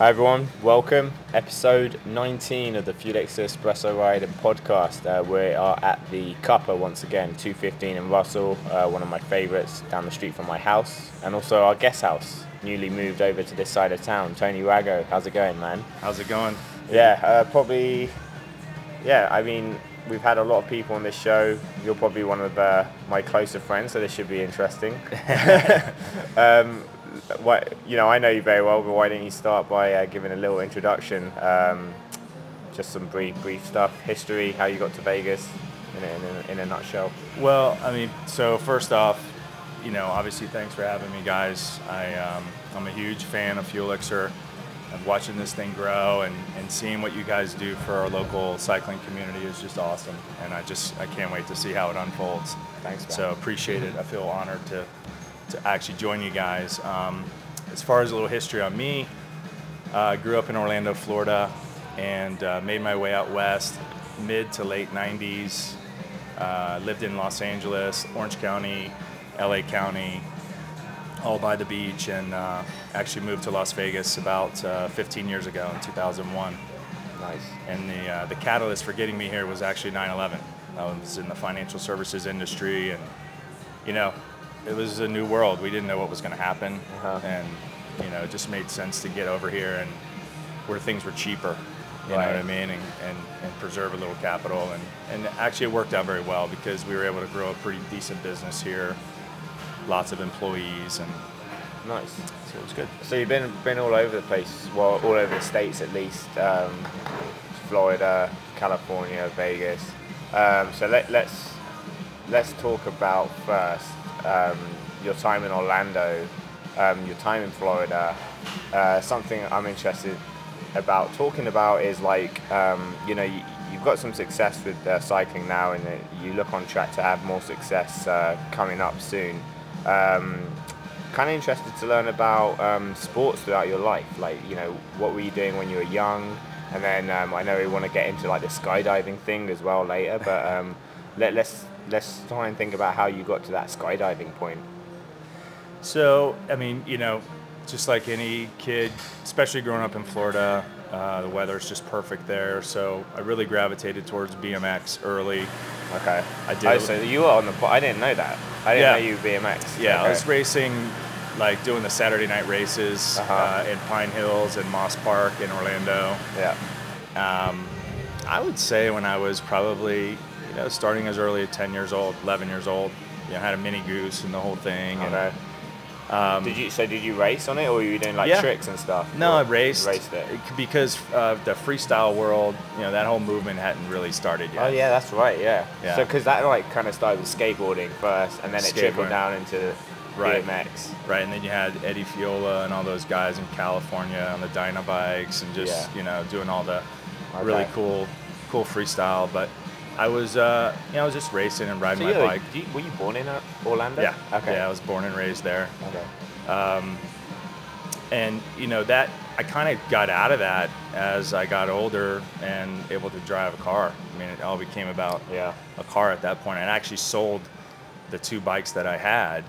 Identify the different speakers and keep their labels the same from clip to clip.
Speaker 1: Hi everyone, welcome. Episode 19 of the Fulex Espresso Ride and podcast. Uh, we are at the Cuppa once again, 215 in Russell, uh, one of my favourites down the street from my house, and also our guest house, newly moved over to this side of town. Tony Rago, how's it going, man?
Speaker 2: How's it going?
Speaker 1: Yeah, uh, probably. Yeah, I mean, we've had a lot of people on this show. You're probably one of uh, my closer friends, so this should be interesting. um, what you know, I know you very well, but why don't you start by uh, giving a little introduction? Um, just some brief, brief stuff, history, how you got to Vegas, in a, in a, in a nutshell.
Speaker 2: Well, I mean, so first off, you know, obviously, thanks for having me, guys. I um, I'm a huge fan of Fuelixer. And watching this thing grow and, and seeing what you guys do for our local cycling community is just awesome. And I just I can't wait to see how it unfolds.
Speaker 1: Thanks, man.
Speaker 2: So appreciate it. I feel honored to to actually join you guys. Um, as far as a little history on me, uh, I grew up in Orlando, Florida, and uh, made my way out west, mid to late 90s. Uh, lived in Los Angeles, Orange County, LA County, all by the beach, and uh, actually moved to Las Vegas about uh, 15 years ago in 2001.
Speaker 1: Nice.
Speaker 2: And the, uh, the catalyst for getting me here was actually 9 11. I was in the financial services industry, and, you know, it was a new world. We didn't know what was going to happen.
Speaker 1: Uh-huh.
Speaker 2: And, you know, it just made sense to get over here and where things were cheaper. You
Speaker 1: Right.
Speaker 2: know what I mean? And, and, and preserve a little capital. And, and actually, it worked out very well because we were able to grow a pretty decent business here, lots of employees, and
Speaker 1: Nice.
Speaker 2: so it was good.
Speaker 1: So you've been been all over the place, well, all over the states at least, um, Florida, California, Vegas. Um, so let, let's let's talk about first um, your time in Orlando, um, your time in Florida. Uh, something I'm interested about talking about is like um, you know you, you've got some success with uh, cycling now, and you look on track to have more success uh, coming up soon. Um, kind of interested to learn about um, sports throughout your life. Like, you know, what were you doing when you were young? And then um, I know we want to get into like the skydiving thing as well later, but let, let's let's try and think about how you got to that skydiving point.
Speaker 2: So, I mean, you know, just like any kid, especially growing up in Florida, uh, the weather's just perfect there. So I really gravitated towards BMX early.
Speaker 1: Okay.
Speaker 2: I did.
Speaker 1: Oh, so you were on the. I didn't know that. I didn't
Speaker 2: Yeah.
Speaker 1: know you were BMX.
Speaker 2: Yeah, I was racing, like doing the Saturday night races
Speaker 1: Uh-huh.
Speaker 2: uh, in Pine Hills and Moss Park in Orlando.
Speaker 1: Yeah.
Speaker 2: Um, I would say when I was probably, you know, starting as early as 10 years old, 11 years old, you know, had a mini goose and the whole thing. And,
Speaker 1: Okay.
Speaker 2: um,
Speaker 1: Did you? So did you race on it, or were you doing like
Speaker 2: Yeah.
Speaker 1: tricks and stuff?
Speaker 2: No, I raced,
Speaker 1: Raced it.
Speaker 2: because uh, the freestyle world, you know, that whole movement hadn't really started yet.
Speaker 1: Oh yeah, that's right. Yeah.
Speaker 2: Yeah.
Speaker 1: So because that like kind of started with skateboarding first, and then it trickled down into
Speaker 2: Right.
Speaker 1: BMX.
Speaker 2: Right, and then you had Eddie Fiola and all those guys in California on the Dyno bikes and just
Speaker 1: Yeah.
Speaker 2: you know doing all the really cool, cool freestyle. But I was, uh, you know, I was just racing and riding
Speaker 1: So
Speaker 2: my bike.
Speaker 1: you- were you born in uh, Orlando?
Speaker 2: Yeah.
Speaker 1: Okay.
Speaker 2: Yeah, I was born and raised there.
Speaker 1: Okay.
Speaker 2: Um, and you know that I kind of got out of that as I got older and able to drive a car. I mean, it all became about
Speaker 1: Yeah.
Speaker 2: a car at that point. I actually sold the two bikes that I had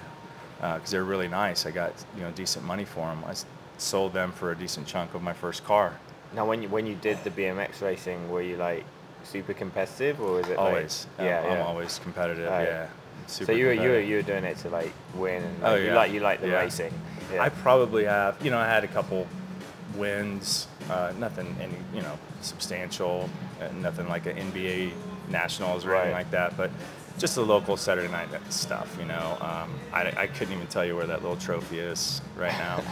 Speaker 2: because they were really nice. I got you know decent money for them. I sold them for a decent chunk of my first car.
Speaker 1: Now, when you when you did the BMX racing, were you like super competitive, or is it like-
Speaker 2: Always,
Speaker 1: yeah,
Speaker 2: I'm,
Speaker 1: yeah.
Speaker 2: I'm always competitive.
Speaker 1: Right.
Speaker 2: Yeah.
Speaker 1: so you were you were you were doing it to like win, and
Speaker 2: Oh,
Speaker 1: like, you like you like the
Speaker 2: Yeah.
Speaker 1: racing. Yeah.
Speaker 2: I probably have, you know, I had a couple wins, uh, nothing any, you know, substantial, uh, nothing like an NBA nationals or anything like that, but just the local Saturday night stuff, you know. Um, I, I couldn't even tell you where that little trophy is right now,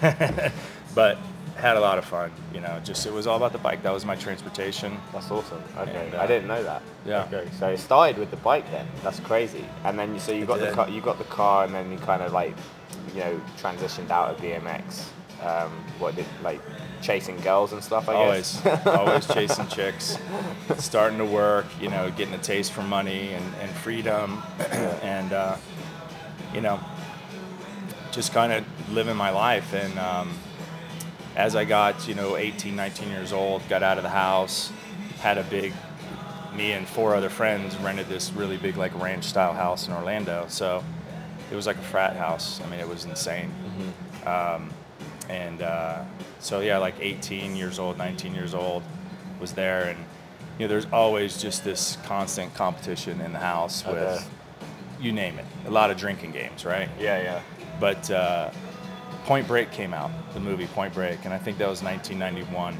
Speaker 2: but had a lot of fun, you know. Just it was all about the bike. That was my transportation.
Speaker 1: That's awesome. Okay,
Speaker 2: And,
Speaker 1: I
Speaker 2: uh,
Speaker 1: didn't know that.
Speaker 2: yeah.
Speaker 1: Okay, so it started with the bike then. That's crazy. And then you, so you
Speaker 2: It
Speaker 1: got the car, you got the car, and then you kind of like, you know, transitioned out of BMX. Um, what did like chasing girls and stuff? I
Speaker 2: always,
Speaker 1: guess.
Speaker 2: always always chasing chicks, starting to work, you know, getting a taste for money and, and freedom, and uh, you know, just kind of living my life. And um, as I got, you know, 18, 19 years old, got out of the house, had a big, me and four other friends rented this really big, like ranch style house in Orlando. So it was like a frat house. I mean, it was insane. Um, and uh, so yeah, like 18 years old, 19 years old, was there, and you know, there's always just this constant competition in the house
Speaker 1: Okay.
Speaker 2: with you name it, a lot of drinking games, right?
Speaker 1: Yeah, yeah.
Speaker 2: But uh, Point Break came out, the movie Point Break, and I think that was 1991.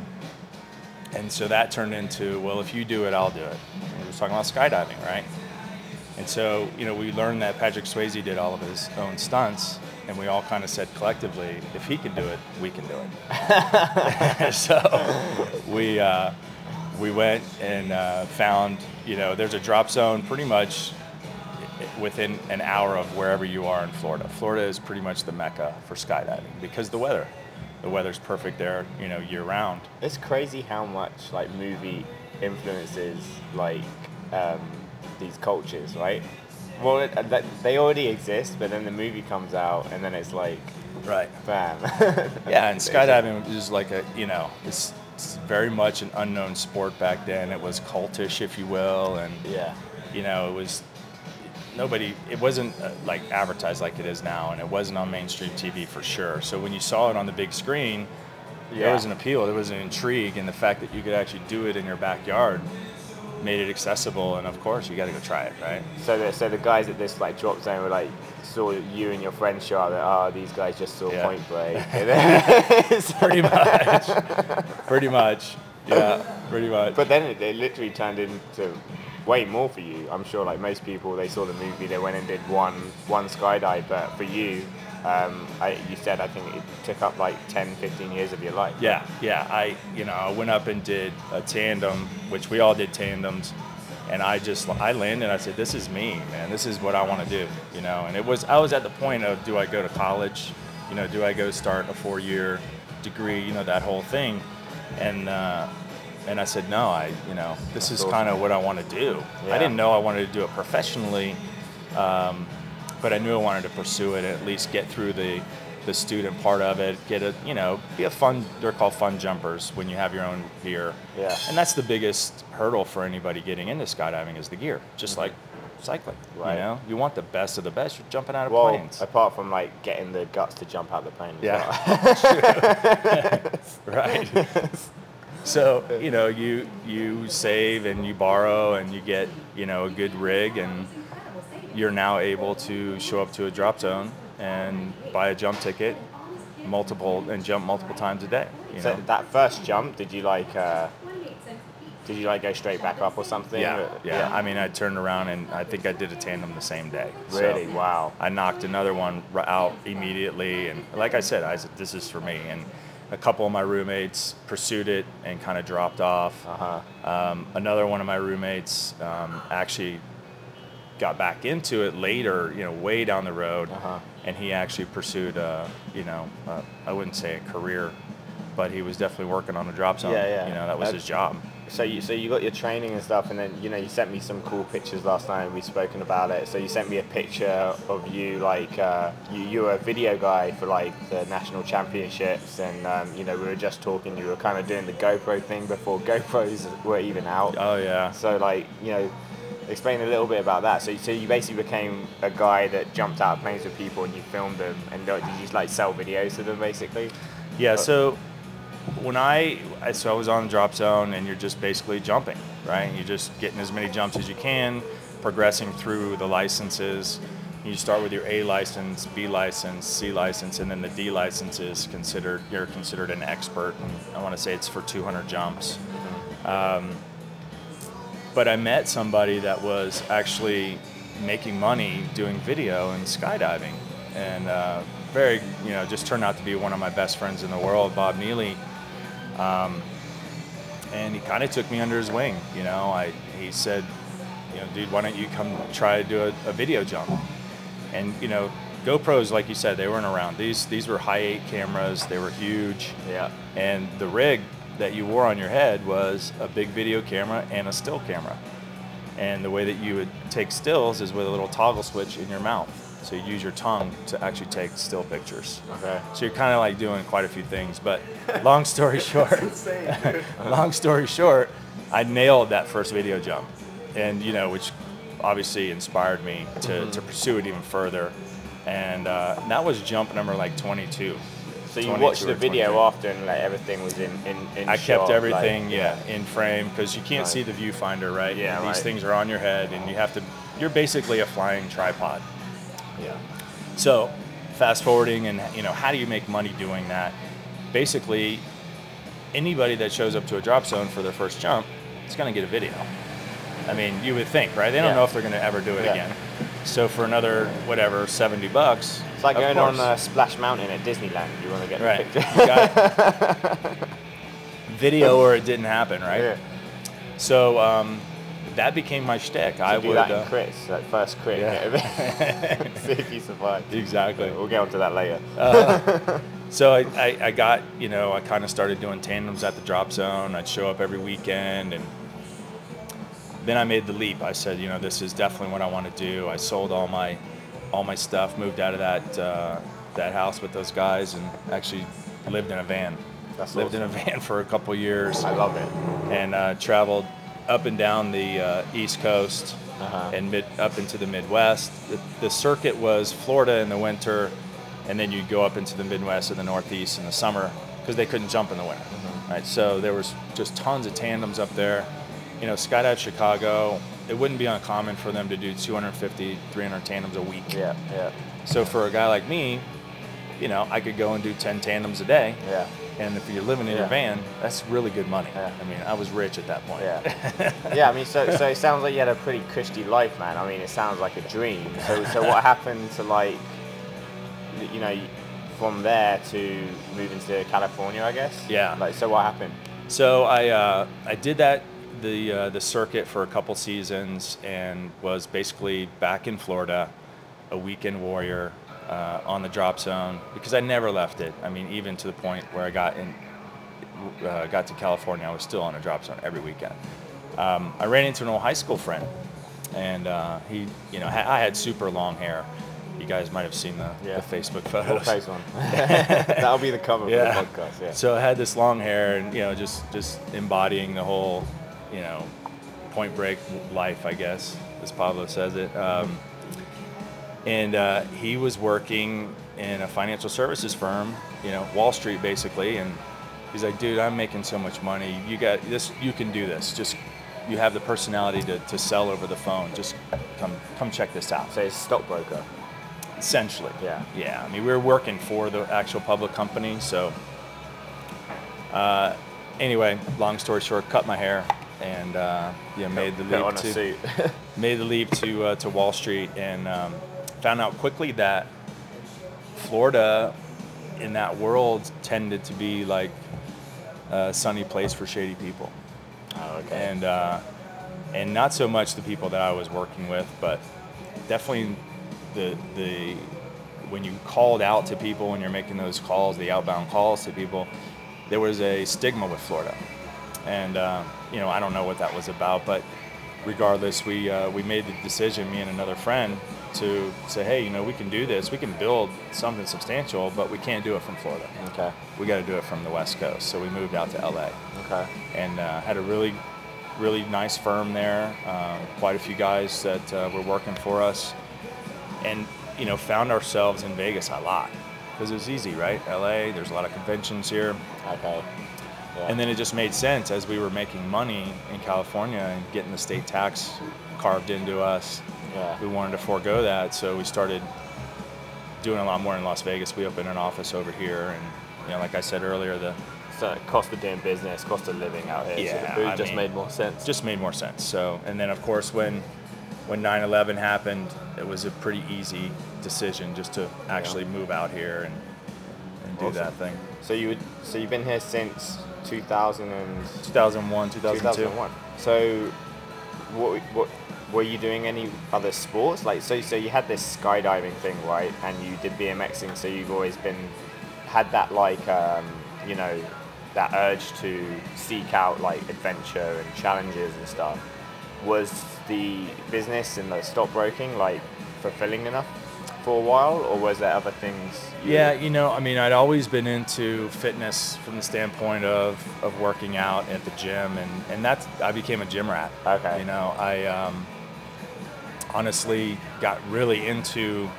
Speaker 2: And so that turned into, well, if you do it, I'll do it. And we were talking about skydiving, right? And so, you know, we learned that Patrick Swayze did all of his own stunts, and we all kind of said collectively, if he can do it, we can do it. so we uh, we went and uh, found, you know, there's a drop zone pretty much within an hour of wherever you are in Florida. Florida is pretty much the mecca for skydiving because the weather, the weather's perfect there, you know, year round.
Speaker 1: It's crazy how much like movie influences like um, these cultures, right? Well, it, that, they already exist, but then the movie comes out, and then it's like,
Speaker 2: Right.
Speaker 1: bam.
Speaker 2: Yeah, and skydiving is like a, you know, it's, it's very much an unknown sport back then. It was cultish, if you will, and
Speaker 1: Yeah.
Speaker 2: you know, it was nobody. It wasn't uh, like advertised like it is now, and it wasn't on mainstream TV for sure. So when you saw it on the big screen, there was an appeal, there was an intrigue, and the fact that you could actually do it in your backyard made it accessible. And of course, you got to go try it, right?
Speaker 1: So the so the guys at this like drop zone were like saw you and your friend show up. That oh, these guys just saw
Speaker 2: Yeah.
Speaker 1: Point Break.
Speaker 2: Pretty much. pretty much. Yeah. Pretty much.
Speaker 1: but then it, it literally turned into way more for you. I'm sure like most people, they saw the movie, they went and did one one skydive. But for you, um, I, you said I think it took up like 10, 15 years of your life.
Speaker 2: Yeah, yeah. I, you know, I went up and did a tandem, which we all did tandems, and I just, I landed and I said, "This is me, man. This is what I want to do," you know. And it was, I was at the point of, do I go to college? You know, do I go start a four-year degree? You know, that whole thing, and uh, and I said, no, I, you know, this is kind of what I want to do.
Speaker 1: Yeah.
Speaker 2: I didn't know I wanted to do it professionally. Um, but I knew I wanted to pursue it and at least get through the the student part of it. Get a you know be a fun. They're called fun jumpers when you have your own gear.
Speaker 1: Yeah.
Speaker 2: And that's the biggest hurdle for anybody getting into skydiving is the gear. Just like cycling.
Speaker 1: Right.
Speaker 2: You know, you want the best of the best. You're jumping out of
Speaker 1: Well,
Speaker 2: planes.
Speaker 1: apart from like getting the guts to jump out the plane.
Speaker 2: Yeah.
Speaker 1: well.
Speaker 2: right. so you know you you save and you borrow and you get you know a good rig and you're now able to show up to a drop zone and buy a jump ticket multiple and jump multiple times a day you
Speaker 1: so
Speaker 2: know
Speaker 1: that first jump, did you like? Uh, did you like go straight back up or something?
Speaker 2: yeah,
Speaker 1: Or-
Speaker 2: yeah i mean i turned around and i think i did a tandem the same day So
Speaker 1: Really? Wow.
Speaker 2: i knocked another one out immediately and like i said i said this is for me and a couple of my roommates pursued it and kind of dropped off
Speaker 1: Uh huh.
Speaker 2: Um, another one of my roommates um, actually got back into it later, you know, way down the road,
Speaker 1: Uh-huh.
Speaker 2: and he actually pursued, uh, you know, I wouldn't say a career, but he was definitely working on a drop zone.
Speaker 1: Yeah, yeah.
Speaker 2: You know, that was
Speaker 1: Uh,
Speaker 2: his job.
Speaker 1: So you so you got your training and stuff, and then you know you sent me some cool pictures last night. and We've spoken about it. So you sent me a picture of you like uh, you you were a video guy for like the national championships, and um, you know we were just talking. You were kind of doing the GoPro thing before GoPros were even out.
Speaker 2: Oh yeah.
Speaker 1: So like you know, explain a little bit about that. So so you basically became a guy that jumped out of planes with people and you filmed them, and did you just like sell videos to them basically?
Speaker 2: Yeah, so when I, I so I was on the drop zone and you're just basically jumping, right? You're just getting as many jumps as you can, progressing through the licenses. You start with your A license, B license, C license, and then the D license is considered you're considered an expert. And I want to say it's for 200 jumps. Um, but I met somebody that was actually making money doing video and skydiving, and uh, very, you know, just turned out to be one of my best friends in the world, Bob Neely. Um, and he kind of took me under his wing. You know, I he said, you know, dude, why don't you come try to do a, a video jump? And you know, GoPros, like you said, they weren't around. These these were Hi8 cameras. They were huge.
Speaker 1: Yeah.
Speaker 2: And the rig that you wore on your head was a big video camera and a still camera. And the way that you would take stills is with a little toggle switch in your mouth. So you use your tongue to actually take still pictures.
Speaker 1: Okay.
Speaker 2: So you're kind of like doing quite a few things. But long story short, long story short, I nailed that first video jump, and you know, which obviously inspired me to, to pursue it even further. And uh, that was jump number like 22.
Speaker 1: So you
Speaker 2: 22
Speaker 1: watched the video
Speaker 2: 23.
Speaker 1: after and like everything was in in, in
Speaker 2: I
Speaker 1: shot,
Speaker 2: kept
Speaker 1: like-
Speaker 2: everything, yeah, in frame because you can't
Speaker 1: Right.
Speaker 2: see the viewfinder, right?
Speaker 1: Yeah,
Speaker 2: These
Speaker 1: right.
Speaker 2: things are on your head, and you have to. You're basically a flying tripod.
Speaker 1: Yeah.
Speaker 2: So, fast forwarding, and you know, how do you make money doing that? Basically, anybody that shows up to a drop zone for their first jump is going to get a video. I mean, you would think, right? They don't
Speaker 1: Yeah.
Speaker 2: know if they're going to ever do it
Speaker 1: Yeah.
Speaker 2: again. So for another whatever seventy bucks,
Speaker 1: It's like going on
Speaker 2: course.
Speaker 1: uh, Splash Mountain at Disneyland. You want to get
Speaker 2: right.
Speaker 1: the picture.
Speaker 2: video or it didn't happen, right?
Speaker 1: Yeah.
Speaker 2: So um, that became my shtick. I would
Speaker 1: that in
Speaker 2: uh,
Speaker 1: crits, like first crit.
Speaker 2: Yeah.
Speaker 1: See if you survive.
Speaker 2: exactly.
Speaker 1: We'll get onto that later.
Speaker 2: So I, I, I got, you know, I kind of started doing tandems at the drop zone. I'd show up every weekend and then I made the leap. I said, you know, this is definitely what I want to do. I sold all my all my stuff, moved out of that uh, that house with those guys and actually lived in a van.
Speaker 1: That's
Speaker 2: lived in a van for a couple years
Speaker 1: I love it.
Speaker 2: and uh, traveled up and down the uh, East Coast
Speaker 1: Uh-huh.
Speaker 2: and mid, up into the Midwest. The, the circuit was Florida in the winter, and then you'd go up into the Midwest and the Northeast in the summer because they couldn't jump in the winter.
Speaker 1: Mm-hmm.
Speaker 2: Right, so there was just tons of tandems up there. You know, Skydive Chicago, it wouldn't be uncommon for them to do 250, 300 tandems a week.
Speaker 1: Yeah, yeah,
Speaker 2: So for a guy like me, you know, I could go and do 10 tandems a day.
Speaker 1: yeah.
Speaker 2: And if you're living in
Speaker 1: Yeah.
Speaker 2: your van, that's really good money.
Speaker 1: Yeah.
Speaker 2: I mean, I was rich at that point.
Speaker 1: Yeah. yeah, I mean, so, so it sounds like you had a pretty cushy life, man. I mean, it sounds like a dream. So, so what happened to like, you know, from there to moving to California, I guess?
Speaker 2: Yeah.
Speaker 1: Like, so what happened?
Speaker 2: So I uh, I did that the uh, the circuit for a couple seasons and was basically back in Florida, a weekend warrior uh, on the drop zone because I never left it. I mean, even to the point where I got in uh, got to California, I was still on a drop zone every weekend. Um, I ran into an old high school friend, and uh, he, you know, ha- I had super long hair. You guys might have seen the,
Speaker 1: Yeah.
Speaker 2: the Facebook photos.
Speaker 1: face one? That'll be the cover
Speaker 2: Yeah.
Speaker 1: for the podcast. Yeah.
Speaker 2: So I had this long hair and you know just just embodying the whole you know point break life, I guess, as Pablo says it. Um, and uh, he was working in a financial services firm, you know, Wall Street basically, and he's like, dude, I'm making so much money. You got this. You can do this. Just you have the personality to, to sell over the phone. Just come come check this out.
Speaker 1: So it's stockbroker.
Speaker 2: Essentially.
Speaker 1: Yeah.
Speaker 2: Yeah. I mean, we were working for the actual public company, so. Uh, anyway, long story short, cut my hair and uh, yeah, made the leap to made the leap to uh, to Wall Street and um, found out quickly that Florida, in that world, tended to be like a sunny place for shady people
Speaker 1: oh, okay.
Speaker 2: and uh, and not so much the people that I was working with, but definitely the the when you called out to people when you're making those calls, the outbound calls to people, there was a stigma with Florida, and uh, you know I don't know what that was about, but regardless, we uh, we made the decision, me and another friend, to say, hey, you know, we can do this, we can build something substantial, but we can't do it from Florida.
Speaker 1: okay.
Speaker 2: We got to do it from the West Coast, so we moved out to LA
Speaker 1: Okay.
Speaker 2: and uh, had a really, really nice firm there. Um, quite a few guys that uh, were working for us, and you know, found ourselves in Vegas a lot because it was easy, right? LA, there's a lot of conventions here,
Speaker 1: Okay. Yeah.
Speaker 2: and then it just made sense as we were making money in California and getting the state tax carved into us.
Speaker 1: yeah.
Speaker 2: We wanted to forego that, so we started doing a lot more in Las Vegas. We opened an office over here, and you know, like I said earlier, the
Speaker 1: So cost of doing business, cost of living out here.
Speaker 2: Yeah,
Speaker 1: the move
Speaker 2: I
Speaker 1: just
Speaker 2: mean,
Speaker 1: made more sense.
Speaker 2: just made more sense. So, and then of course when when 9/11 happened, it was a pretty easy decision just to actually move out here and and do
Speaker 1: Awesome.
Speaker 2: that thing.
Speaker 1: So you would, so you've been here since 2000 and
Speaker 2: 2001, 2002.
Speaker 1: 2001. So what what were you doing any other sports? Like so so you had this skydiving thing, right? And you did BMXing, so you've always been had that like um, you know that urge to seek out like adventure and challenges and stuff. Was the business and the stockbroking like fulfilling enough for a while, or was there other things? you-
Speaker 2: Yeah, you know, I mean, I'd always been into fitness from the standpoint of, of working out at the gym, and, and that's I became a gym rat.
Speaker 1: Okay.
Speaker 2: You know, I um, honestly got really into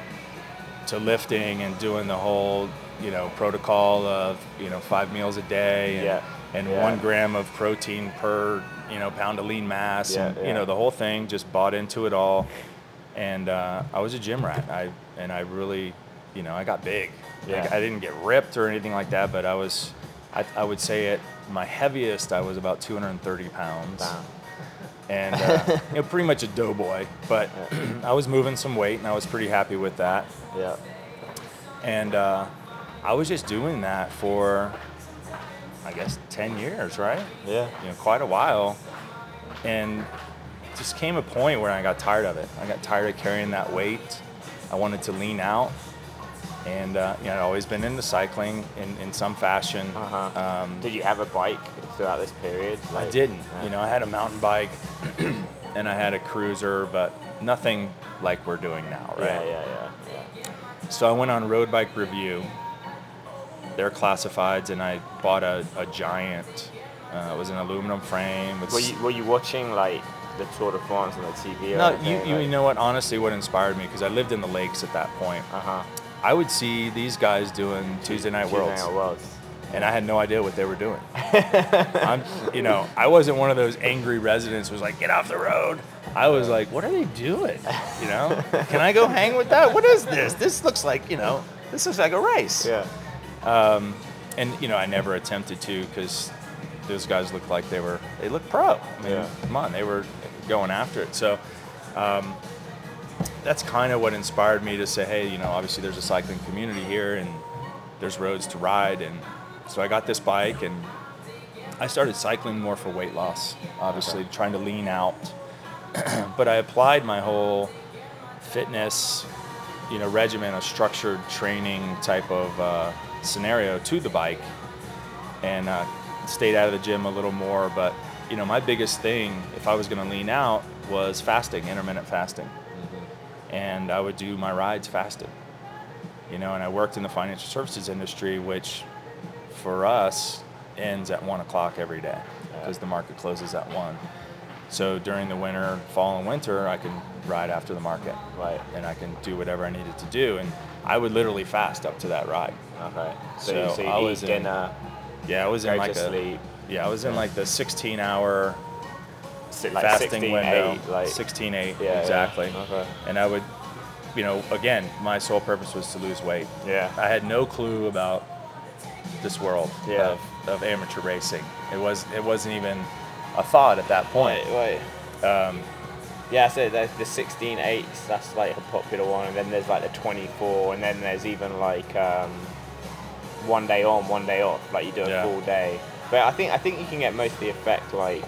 Speaker 2: to lifting and doing the whole you know, protocol of you know five meals a day and,
Speaker 1: Yeah.
Speaker 2: and
Speaker 1: Yeah.
Speaker 2: one gram of protein per you know pound of lean mass,
Speaker 1: Yeah,
Speaker 2: and
Speaker 1: yeah.
Speaker 2: you know the whole thing. Just bought into it all, and uh, I was a gym rat. I and I really, you know, I got big. Like,
Speaker 1: Yeah.
Speaker 2: I didn't get ripped or anything like that, but I was, I, I would say at my heaviest, I was about 230 pounds
Speaker 1: Damn.
Speaker 2: and uh, you know, pretty much a doughboy. But I was moving some weight, and I was pretty happy with that.
Speaker 1: Yeah.
Speaker 2: And uh, I was just doing that for, I guess, 10 years, right?
Speaker 1: Yeah.
Speaker 2: You know, quite a while. And just came a point where I got tired of it. I got tired of carrying that weight. I wanted to lean out. And uh, you know, I'd always been into cycling in, in some fashion.
Speaker 1: Uh-huh.
Speaker 2: Um,
Speaker 1: Did you have a bike throughout this period?
Speaker 2: I didn't.
Speaker 1: Yeah.
Speaker 2: You know, I had a mountain bike and I had a cruiser, but nothing like we're doing now, right?
Speaker 1: Yeah, yeah, yeah, yeah.
Speaker 2: So I went on Road Bike Review, their classifieds, and I bought a, a giant. Uh, it was an aluminum frame.
Speaker 1: Were you, were you watching like the Tour de France on the TV?
Speaker 2: no, you, you
Speaker 1: Like-
Speaker 2: know what? Honestly, what inspired me because I lived in the lakes at that point.
Speaker 1: Uh-huh.
Speaker 2: I would see these guys doing Tuesday Night
Speaker 1: Tuesday
Speaker 2: Worlds,
Speaker 1: Night Worlds.
Speaker 2: and I had no idea what they were doing. I'm, you know, I wasn't one of those angry residents who was like, "Get off the road." I was like, "What are they doing? You know, can I go hang with that? What is this? This looks like, you know, this looks like a race."
Speaker 1: Yeah.
Speaker 2: Um, and you know, I never attempted to because those guys looked like they were they looked pro. I mean,
Speaker 1: Yeah.
Speaker 2: come on, they were going after it. So um, that's kind of what inspired me to say, hey, you know, obviously there's a cycling community here and there's roads to ride, and so I got this bike and I started cycling more for weight loss, obviously trying to lean out. but I applied my whole fitness, you know, regimen, a structured training type of uh, scenario to the bike, and uh, stayed out of the gym a little more. But you know, my biggest thing, if I was going to lean out, was fasting, intermittent fasting, mm-hmm. and I would do my rides fasted. You know, and I worked in the financial services industry, which for us ends at one o'clock every day because the market closes at one. So during the winter, fall and winter, I can ride after the market,
Speaker 1: Right.
Speaker 2: and I can do whatever I needed to do. And I would literally fast up to that ride.
Speaker 1: Okay. So,
Speaker 2: So
Speaker 1: so you
Speaker 2: I
Speaker 1: eat
Speaker 2: was in-
Speaker 1: dinner,
Speaker 2: Yeah, I was in like a yeah, I was in like the 16 hour
Speaker 1: like
Speaker 2: fasting
Speaker 1: 16,
Speaker 2: window,
Speaker 1: 8, like
Speaker 2: 16 8
Speaker 1: Yeah, yeah.
Speaker 2: exactly.
Speaker 1: Okay.
Speaker 2: And I would, you know, again, my sole purpose was to lose weight.
Speaker 1: Yeah.
Speaker 2: I had no clue about this world
Speaker 1: Yeah.
Speaker 2: of, of amateur racing. It was it wasn't even a thought at that point.
Speaker 1: Wait, wait.
Speaker 2: Um,
Speaker 1: Yeah, so there's the 16 eights, that's like a popular one, and then there's like the 24, and then there's even like um, one day on, one day off, like you do a
Speaker 2: Yeah.
Speaker 1: full day. But I think I think you can get most of the effect like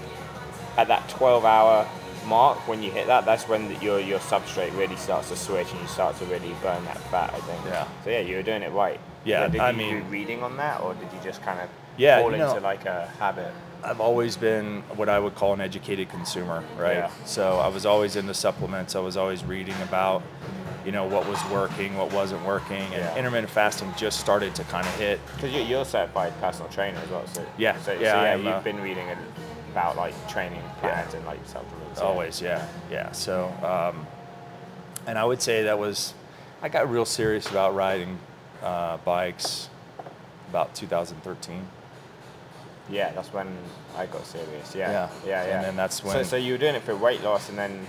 Speaker 1: at that 12 hour mark when you hit that. That's when the, your your substrate really starts to switch and you start to really burn that fat. I think.
Speaker 2: Yeah.
Speaker 1: So yeah, you were doing it right.
Speaker 2: Yeah,
Speaker 1: So did
Speaker 2: I
Speaker 1: you
Speaker 2: mean-
Speaker 1: do reading on that, or did you just kind of
Speaker 2: Yeah,
Speaker 1: fall
Speaker 2: you know-
Speaker 1: into like a habit?
Speaker 2: I've always been what I would call an educated consumer, right?
Speaker 1: Yeah.
Speaker 2: So I was always into supplements. I was always reading about, you know, what was working, what wasn't working, and
Speaker 1: Yeah.
Speaker 2: intermittent fasting just started to kind of hit.
Speaker 1: Because you're, certified personal trainer as well, so
Speaker 2: Yeah,
Speaker 1: so, so
Speaker 2: yeah,
Speaker 1: yeah, you've
Speaker 2: uh,
Speaker 1: been reading about like training plans and like supplements. yeah.
Speaker 2: Always, yeah, yeah. So, um, and I would say that was, I got real serious about riding uh, bikes about 2013.
Speaker 1: Yeah, that's when I got serious. Yeah,
Speaker 2: Yeah.
Speaker 1: yeah, yeah.
Speaker 2: And then that's
Speaker 1: So,
Speaker 2: when-
Speaker 1: so you were doing it for weight loss, and then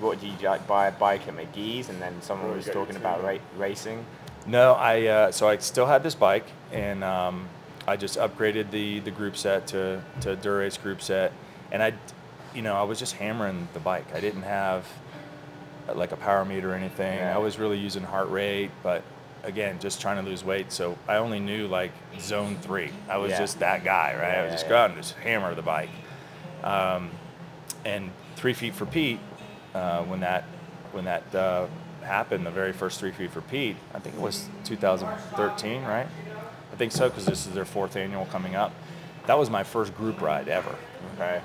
Speaker 1: what did you like buy a bike at McGhie's, and then someone
Speaker 3: Or
Speaker 1: was talking about
Speaker 3: training.
Speaker 1: ra- racing.
Speaker 2: No, I uh, so I still had this bike, and um, I just upgraded the the group set to to Dura-Ace group set, and I, you know, I was just hammering the bike. I didn't have uh, like a power meter or anything.
Speaker 1: Yeah.
Speaker 2: I was really using heart rate, but again, just trying to lose weight. So I only knew like zone three. I was
Speaker 1: Yeah.
Speaker 2: just that guy, right? I
Speaker 1: Yeah,
Speaker 2: would just
Speaker 1: yeah,
Speaker 2: go out and just hammer the bike. Um, and three feet for Pete, uh, when that when that uh, happened, the very first three feet for Pete, I think it was 2013, right? I think so because this is their fourth annual coming up. That was my first group ride ever,
Speaker 1: Okay.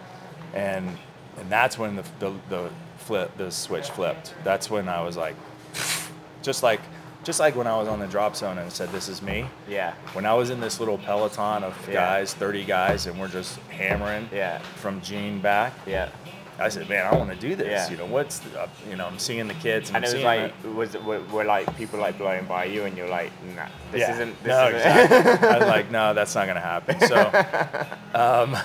Speaker 2: and and that's when the the, the flip the switch flipped. That's when I was like, just like just like when I was on the drop zone and said, "This is me."
Speaker 1: Yeah.
Speaker 2: When I was in this little peloton of
Speaker 1: Yeah.
Speaker 2: guys, 30 guys, and we're just hammering
Speaker 1: Yeah.
Speaker 2: from Jean back,
Speaker 1: Yeah.
Speaker 2: I said, man, I want to do this.
Speaker 1: Yeah.
Speaker 2: You know, what's the, uh, you know, I'm seeing the kids and,
Speaker 1: And
Speaker 2: I'm
Speaker 1: it was like,
Speaker 2: that-
Speaker 1: was were, were like people like blowing by you, and you're like, nah, this
Speaker 2: yeah.
Speaker 1: isn't. This
Speaker 2: no,
Speaker 1: isn't
Speaker 2: exactly. I was like, no, that's not gonna happen. So, um,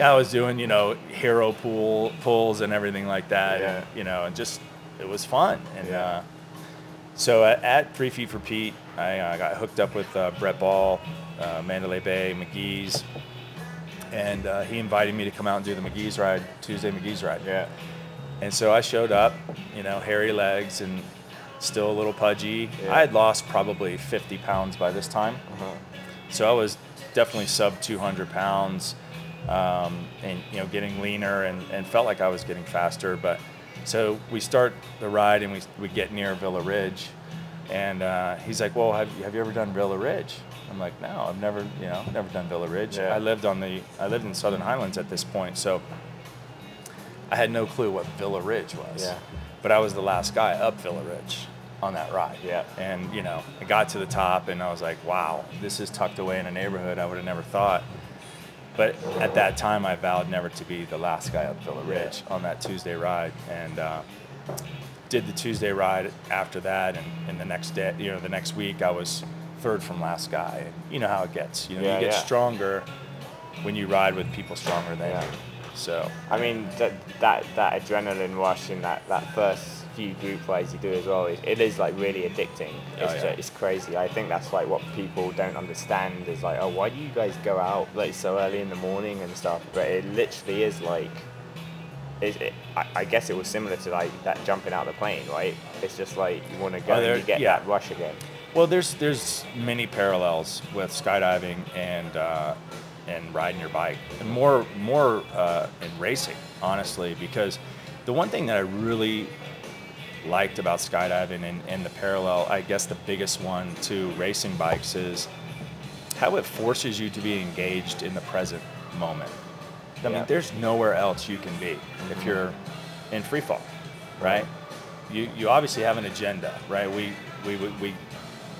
Speaker 2: I was doing, you know, hero pool pulls and everything like that.
Speaker 1: Yeah.
Speaker 2: And, you know, and just it was fun. And
Speaker 1: Yeah.
Speaker 2: uh, so at, at Three Feet for Pete, I uh, got hooked up with uh, Brett Ball, uh, Mandalay Bay, McGhie's, and uh, he invited me to come out and do the McGhie's ride, Tuesday McGhie's ride.
Speaker 1: yeah.
Speaker 2: And so I showed up, you know, hairy legs and still a little pudgy.
Speaker 1: Yeah.
Speaker 2: I had lost probably 50 pounds by this time.
Speaker 1: Uh-huh.
Speaker 2: So I was definitely sub 200 pounds um, and, you know, getting leaner and, and felt like I was getting faster. But so we start the ride and we, we get near Villa Ridge. And uh, he's like, well, have, you- have you ever done Villa Ridge? I'm like, no, I've never, you know, never done Villa Ridge.
Speaker 1: Yeah.
Speaker 2: I lived on the, I lived in Southern Highlands at this point. So I had no clue what Villa Ridge was.
Speaker 1: Yeah.
Speaker 2: But I was the last guy up Villa Ridge on that ride.
Speaker 1: Yeah.
Speaker 2: And, you know, I got to the top and I was like, wow, this is tucked away in a neighborhood I would have never thought. But at that time, I vowed never to be the last guy up Villa
Speaker 1: Yeah.
Speaker 2: Ridge on that Tuesday ride. And uh, did the Tuesday ride after that. And, and the next day, you know, the next week, I was third from last guy. And you know how it gets. You know,
Speaker 1: Yeah,
Speaker 2: you get
Speaker 1: yeah.
Speaker 2: stronger when you ride with people stronger than
Speaker 1: Yeah.
Speaker 2: you. So,
Speaker 1: I mean, that that that adrenaline rush in that that first few group rides you do as well, it, it is like really addicting.
Speaker 2: Oh,
Speaker 1: It's
Speaker 2: yeah.
Speaker 1: ju- it's crazy. I think that's like what people don't understand is like, oh, why do you guys go out like so early in the morning and stuff? But it literally is like. It, it, I, I guess it was similar to like that jumping out of the plane, right? It's just like you want to go
Speaker 2: Oh, there-
Speaker 1: and you get
Speaker 2: yeah.
Speaker 1: that rush again.
Speaker 2: Well, there's there's many parallels with skydiving and uh, and riding your bike, and more more uh, in racing, honestly, because the one thing that I really liked about skydiving and, and the parallel, I guess the biggest one to racing bikes is how it forces you to be engaged in the present moment. I mean, there's nowhere else you can be if you're in free fall, right? You, you obviously have an agenda, right? We, we, we, we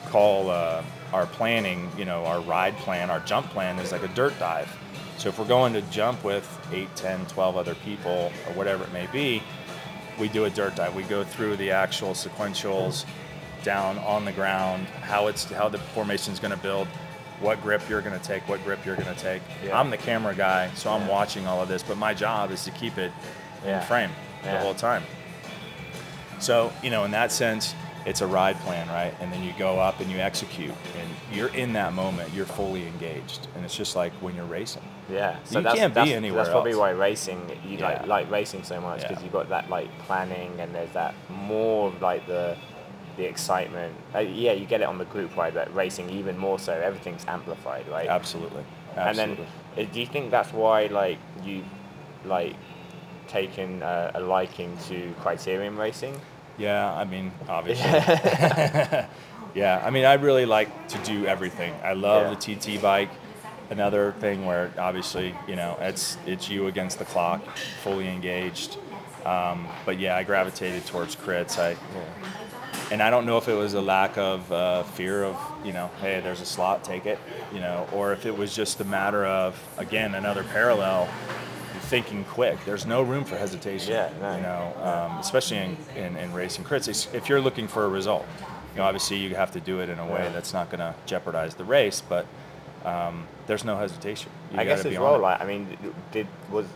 Speaker 2: call uh, our planning, you know, our ride plan, our jump plan is like a dirt dive. So if we're going to jump with 8, 10, 12 other people or whatever it may be, we do a dirt dive. We go through the actual sequentials down on the ground, how it's how the formation is going to build, what grip you're going to take, what grip you're going to take.
Speaker 1: Yeah.
Speaker 2: I'm the camera guy, so I'm
Speaker 1: Yeah.
Speaker 2: watching all of this, but my job is to keep it
Speaker 1: Yeah.
Speaker 2: in frame the whole time. So, you know, in that sense, it's a ride plan, right? And then you go up and you execute, and you're in that moment, you're fully engaged, and it's just like when you're racing.
Speaker 1: Yeah, so
Speaker 2: You
Speaker 1: that's,
Speaker 2: can't be
Speaker 1: that's,
Speaker 2: anywhere
Speaker 1: That's probably
Speaker 2: else.
Speaker 1: why racing you
Speaker 2: Yeah.
Speaker 1: like like racing so much because
Speaker 2: Yeah.
Speaker 1: you've got that like planning and there's that more of like the the excitement. Uh, yeah, you get it on the group ride, but racing even more so. Everything's amplified, right?
Speaker 2: Absolutely. Absolutely.
Speaker 1: And then, uh, do you think that's why like you like taken uh, a liking to criterium racing?
Speaker 2: Yeah, I mean, obviously. yeah, I mean, I really like to do everything. I love
Speaker 1: Yeah.
Speaker 2: the TT bike. Another thing where obviously, you know, it's it's you against the clock, fully engaged. Um, but yeah, I gravitated towards crits. I and I don't know if it was a lack of uh, fear of, you know, hey, there's a slot, take it, you know, or if it was just a matter of, again, another parallel, thinking quick. There's no room for hesitation.
Speaker 1: Yeah, no.
Speaker 2: You know, um, especially in, in, in racing crits. It's- If you're looking for a result, you know, obviously you have to do it in a way
Speaker 1: Yeah.
Speaker 2: that's not going to jeopardize the race, but um, there's no hesitation. You
Speaker 1: I guess as well. Like, I mean, did was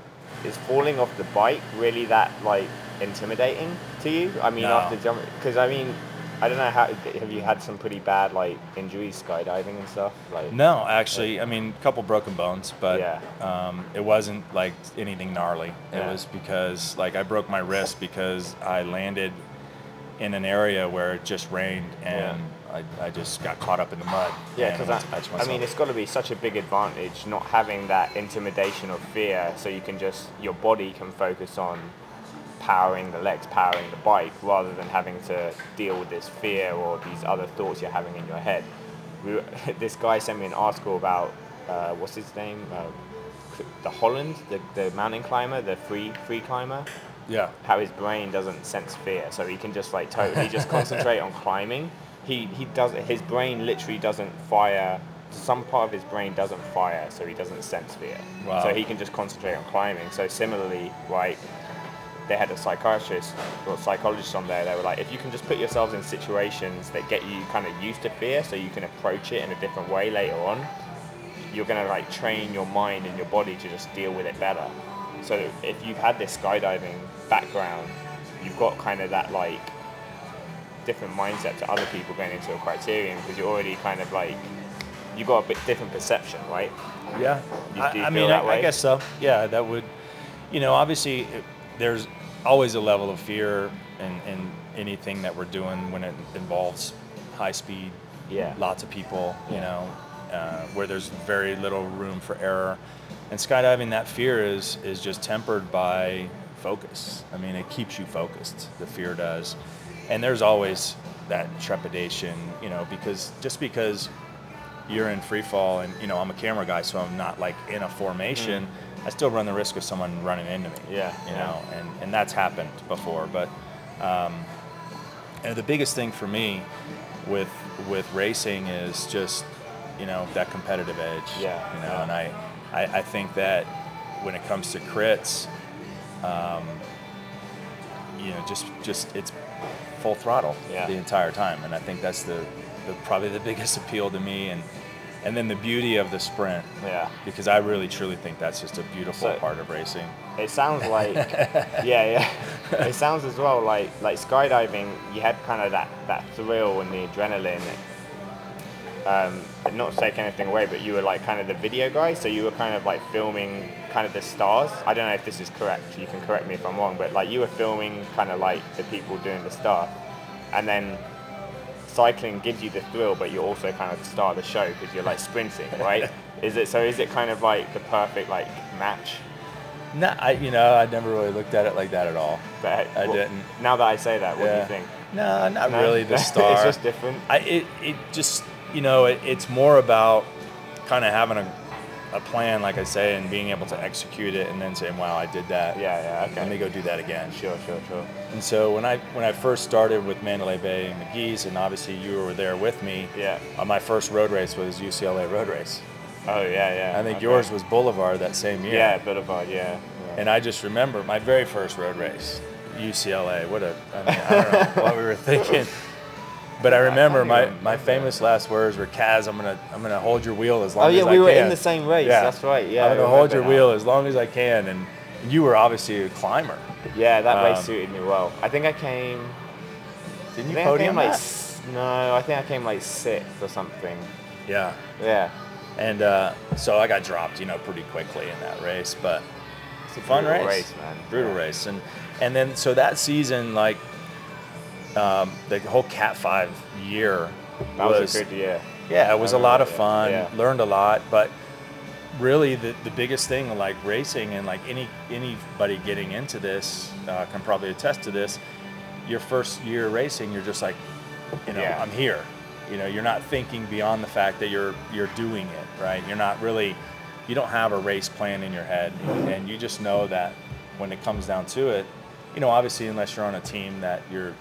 Speaker 1: is falling off the bike really that like intimidating to you? I mean,
Speaker 2: No.
Speaker 1: after jumping, because I mean, I don't know how have you had some pretty bad like injuries skydiving and stuff? Like,
Speaker 2: No, actually, I mean, a couple broken bones, but
Speaker 1: Yeah.
Speaker 2: um, it wasn't like anything gnarly. It was because like I broke my wrist because I landed in an area where it just rained and I, I just got caught up in the mud.
Speaker 1: Yeah, because I, I mean, it's got to be such a big advantage not having that intimidation or fear, so you can just your body can focus on powering the legs, powering the bike, rather than having to deal with this fear or these other thoughts you're having in your head. We, were- this guy sent me an article about uh, what's his name, uh, the Honnold, the, the mountain climber, the free free climber
Speaker 2: yeah,
Speaker 1: how his brain doesn't sense fear, so he can just like totally just concentrate on climbing. He he does his brain literally doesn't fire. Some part of his brain doesn't fire, so he doesn't sense fear.
Speaker 2: Wow.
Speaker 1: So he can just concentrate on climbing. So similarly, right, they had a psychiatrist or psychologist on there. They were like, if you can just put yourselves in situations that get you kind of used to fear, so you can approach it in a different way later on, you're gonna like train your mind and your body to just deal with it better. So if you've had this skydiving background, you've got kind of that like different mindset to other people going into a criterium because you're already kind of like you got a bit different perception, right?
Speaker 2: Yeah,
Speaker 1: You-
Speaker 2: I, I mean, I, I guess so. Yeah, that would, you know, obviously there's always a level of fear in, in anything that we're doing when it involves high speed,
Speaker 1: Yeah.
Speaker 2: lots of people, you
Speaker 1: Yeah.
Speaker 2: know, uh, where there's very little room for error. And skydiving, that fear is is just tempered by focus. I mean, it keeps you focused. The fear does, and there's always that trepidation, you know, because just because you're in free fall and you know I'm a camera guy, so I'm not like in a formation. I still run the risk of someone running into me.
Speaker 1: Yeah,
Speaker 2: you know, and and that's happened before. But um, and the biggest thing for me with with racing is just you know that competitive edge.
Speaker 1: Yeah,
Speaker 2: you know,
Speaker 1: yeah.
Speaker 2: and I, I I think that when it comes to crits, um, you know, just just it's full throttle
Speaker 1: Yeah.
Speaker 2: the entire time, and I think that's the, the probably the biggest appeal to me, and and then the beauty of the sprint,
Speaker 1: Yeah.
Speaker 2: because I really truly think that's just a beautiful
Speaker 1: So-
Speaker 2: part of racing.
Speaker 1: It sounds like yeah, yeah. It sounds as well like like skydiving. You had kind of that that thrill and the adrenaline. Um, not to take anything away, but you were like kind of the video guy, so you were kind of like filming kind of the stars. I don't know if this is correct. You can correct me if I'm wrong, but like you were filming kind of like the people doing the stuff, and then cycling gives you the thrill, but you're also kind of the star of the show because you're like sprinting, right? is it so? Is it kind of like the perfect like match?
Speaker 2: No, I you know I never really looked at it like that at all.
Speaker 1: But
Speaker 2: I
Speaker 1: well,
Speaker 2: didn't.
Speaker 1: Now that I say that, what do you think?
Speaker 2: No, not
Speaker 1: No?
Speaker 2: really the star.
Speaker 1: it's just different.
Speaker 2: I it, it just you know it, it's more about kind of having a, a plan, like I say, and being able to execute it, and then saying, "Wow, I did that.
Speaker 1: Yeah, yeah, okay.
Speaker 2: Let me go do that again."
Speaker 1: Sure, sure, sure.
Speaker 2: And so when I when I first started with Mandalay Bay and McGhie's, and obviously you were there with me.
Speaker 1: Yeah.
Speaker 2: Uh, my first road race was UCLA road race.
Speaker 1: Oh yeah, yeah.
Speaker 2: I think
Speaker 1: okay.
Speaker 2: yours was Boulevard that same year.
Speaker 1: Yeah, Boulevard. Yeah. yeah.
Speaker 2: And I just remember my very first road race, UCLA. What a, I mean, I don't know what we were thinking. But I remember my, my famous last words were, "Kaz, I'm gonna I'm gonna hold your wheel as long
Speaker 1: Oh
Speaker 2: as
Speaker 1: yeah,
Speaker 2: I
Speaker 1: we were in the same race. Yeah. That's right. Yeah.
Speaker 2: I'm gonna hold your wheel as long as I can, and you were obviously a climber.
Speaker 1: Yeah, that race
Speaker 2: Um,
Speaker 1: suited me well. I think I came.
Speaker 2: Didn't
Speaker 1: I
Speaker 2: you
Speaker 1: I
Speaker 2: podium
Speaker 1: came like no, I think I came like sixth or something.
Speaker 2: Yeah.
Speaker 1: Yeah.
Speaker 2: And uh, so I got dropped, you know, pretty quickly in that race, but
Speaker 1: It's a
Speaker 2: fun race.
Speaker 1: race, man.
Speaker 2: Brutal
Speaker 1: Yeah.
Speaker 2: race, and and then so that season, like um, the whole Cat Five year
Speaker 1: That was, a good year.
Speaker 2: Yeah, it was a lot of fun.
Speaker 1: yeah.
Speaker 2: Learned a lot, but really the, the biggest thing like racing and like any anybody getting into this uh, can probably attest to this. Your first year racing, you're just like, you know,
Speaker 1: Yeah.
Speaker 2: I'm here. You know, you're not thinking beyond the fact that you're you're doing it, right? You're not really, you don't have a race plan in your head, and you just know that when it comes down to it, you know, obviously unless you're on a team that you're,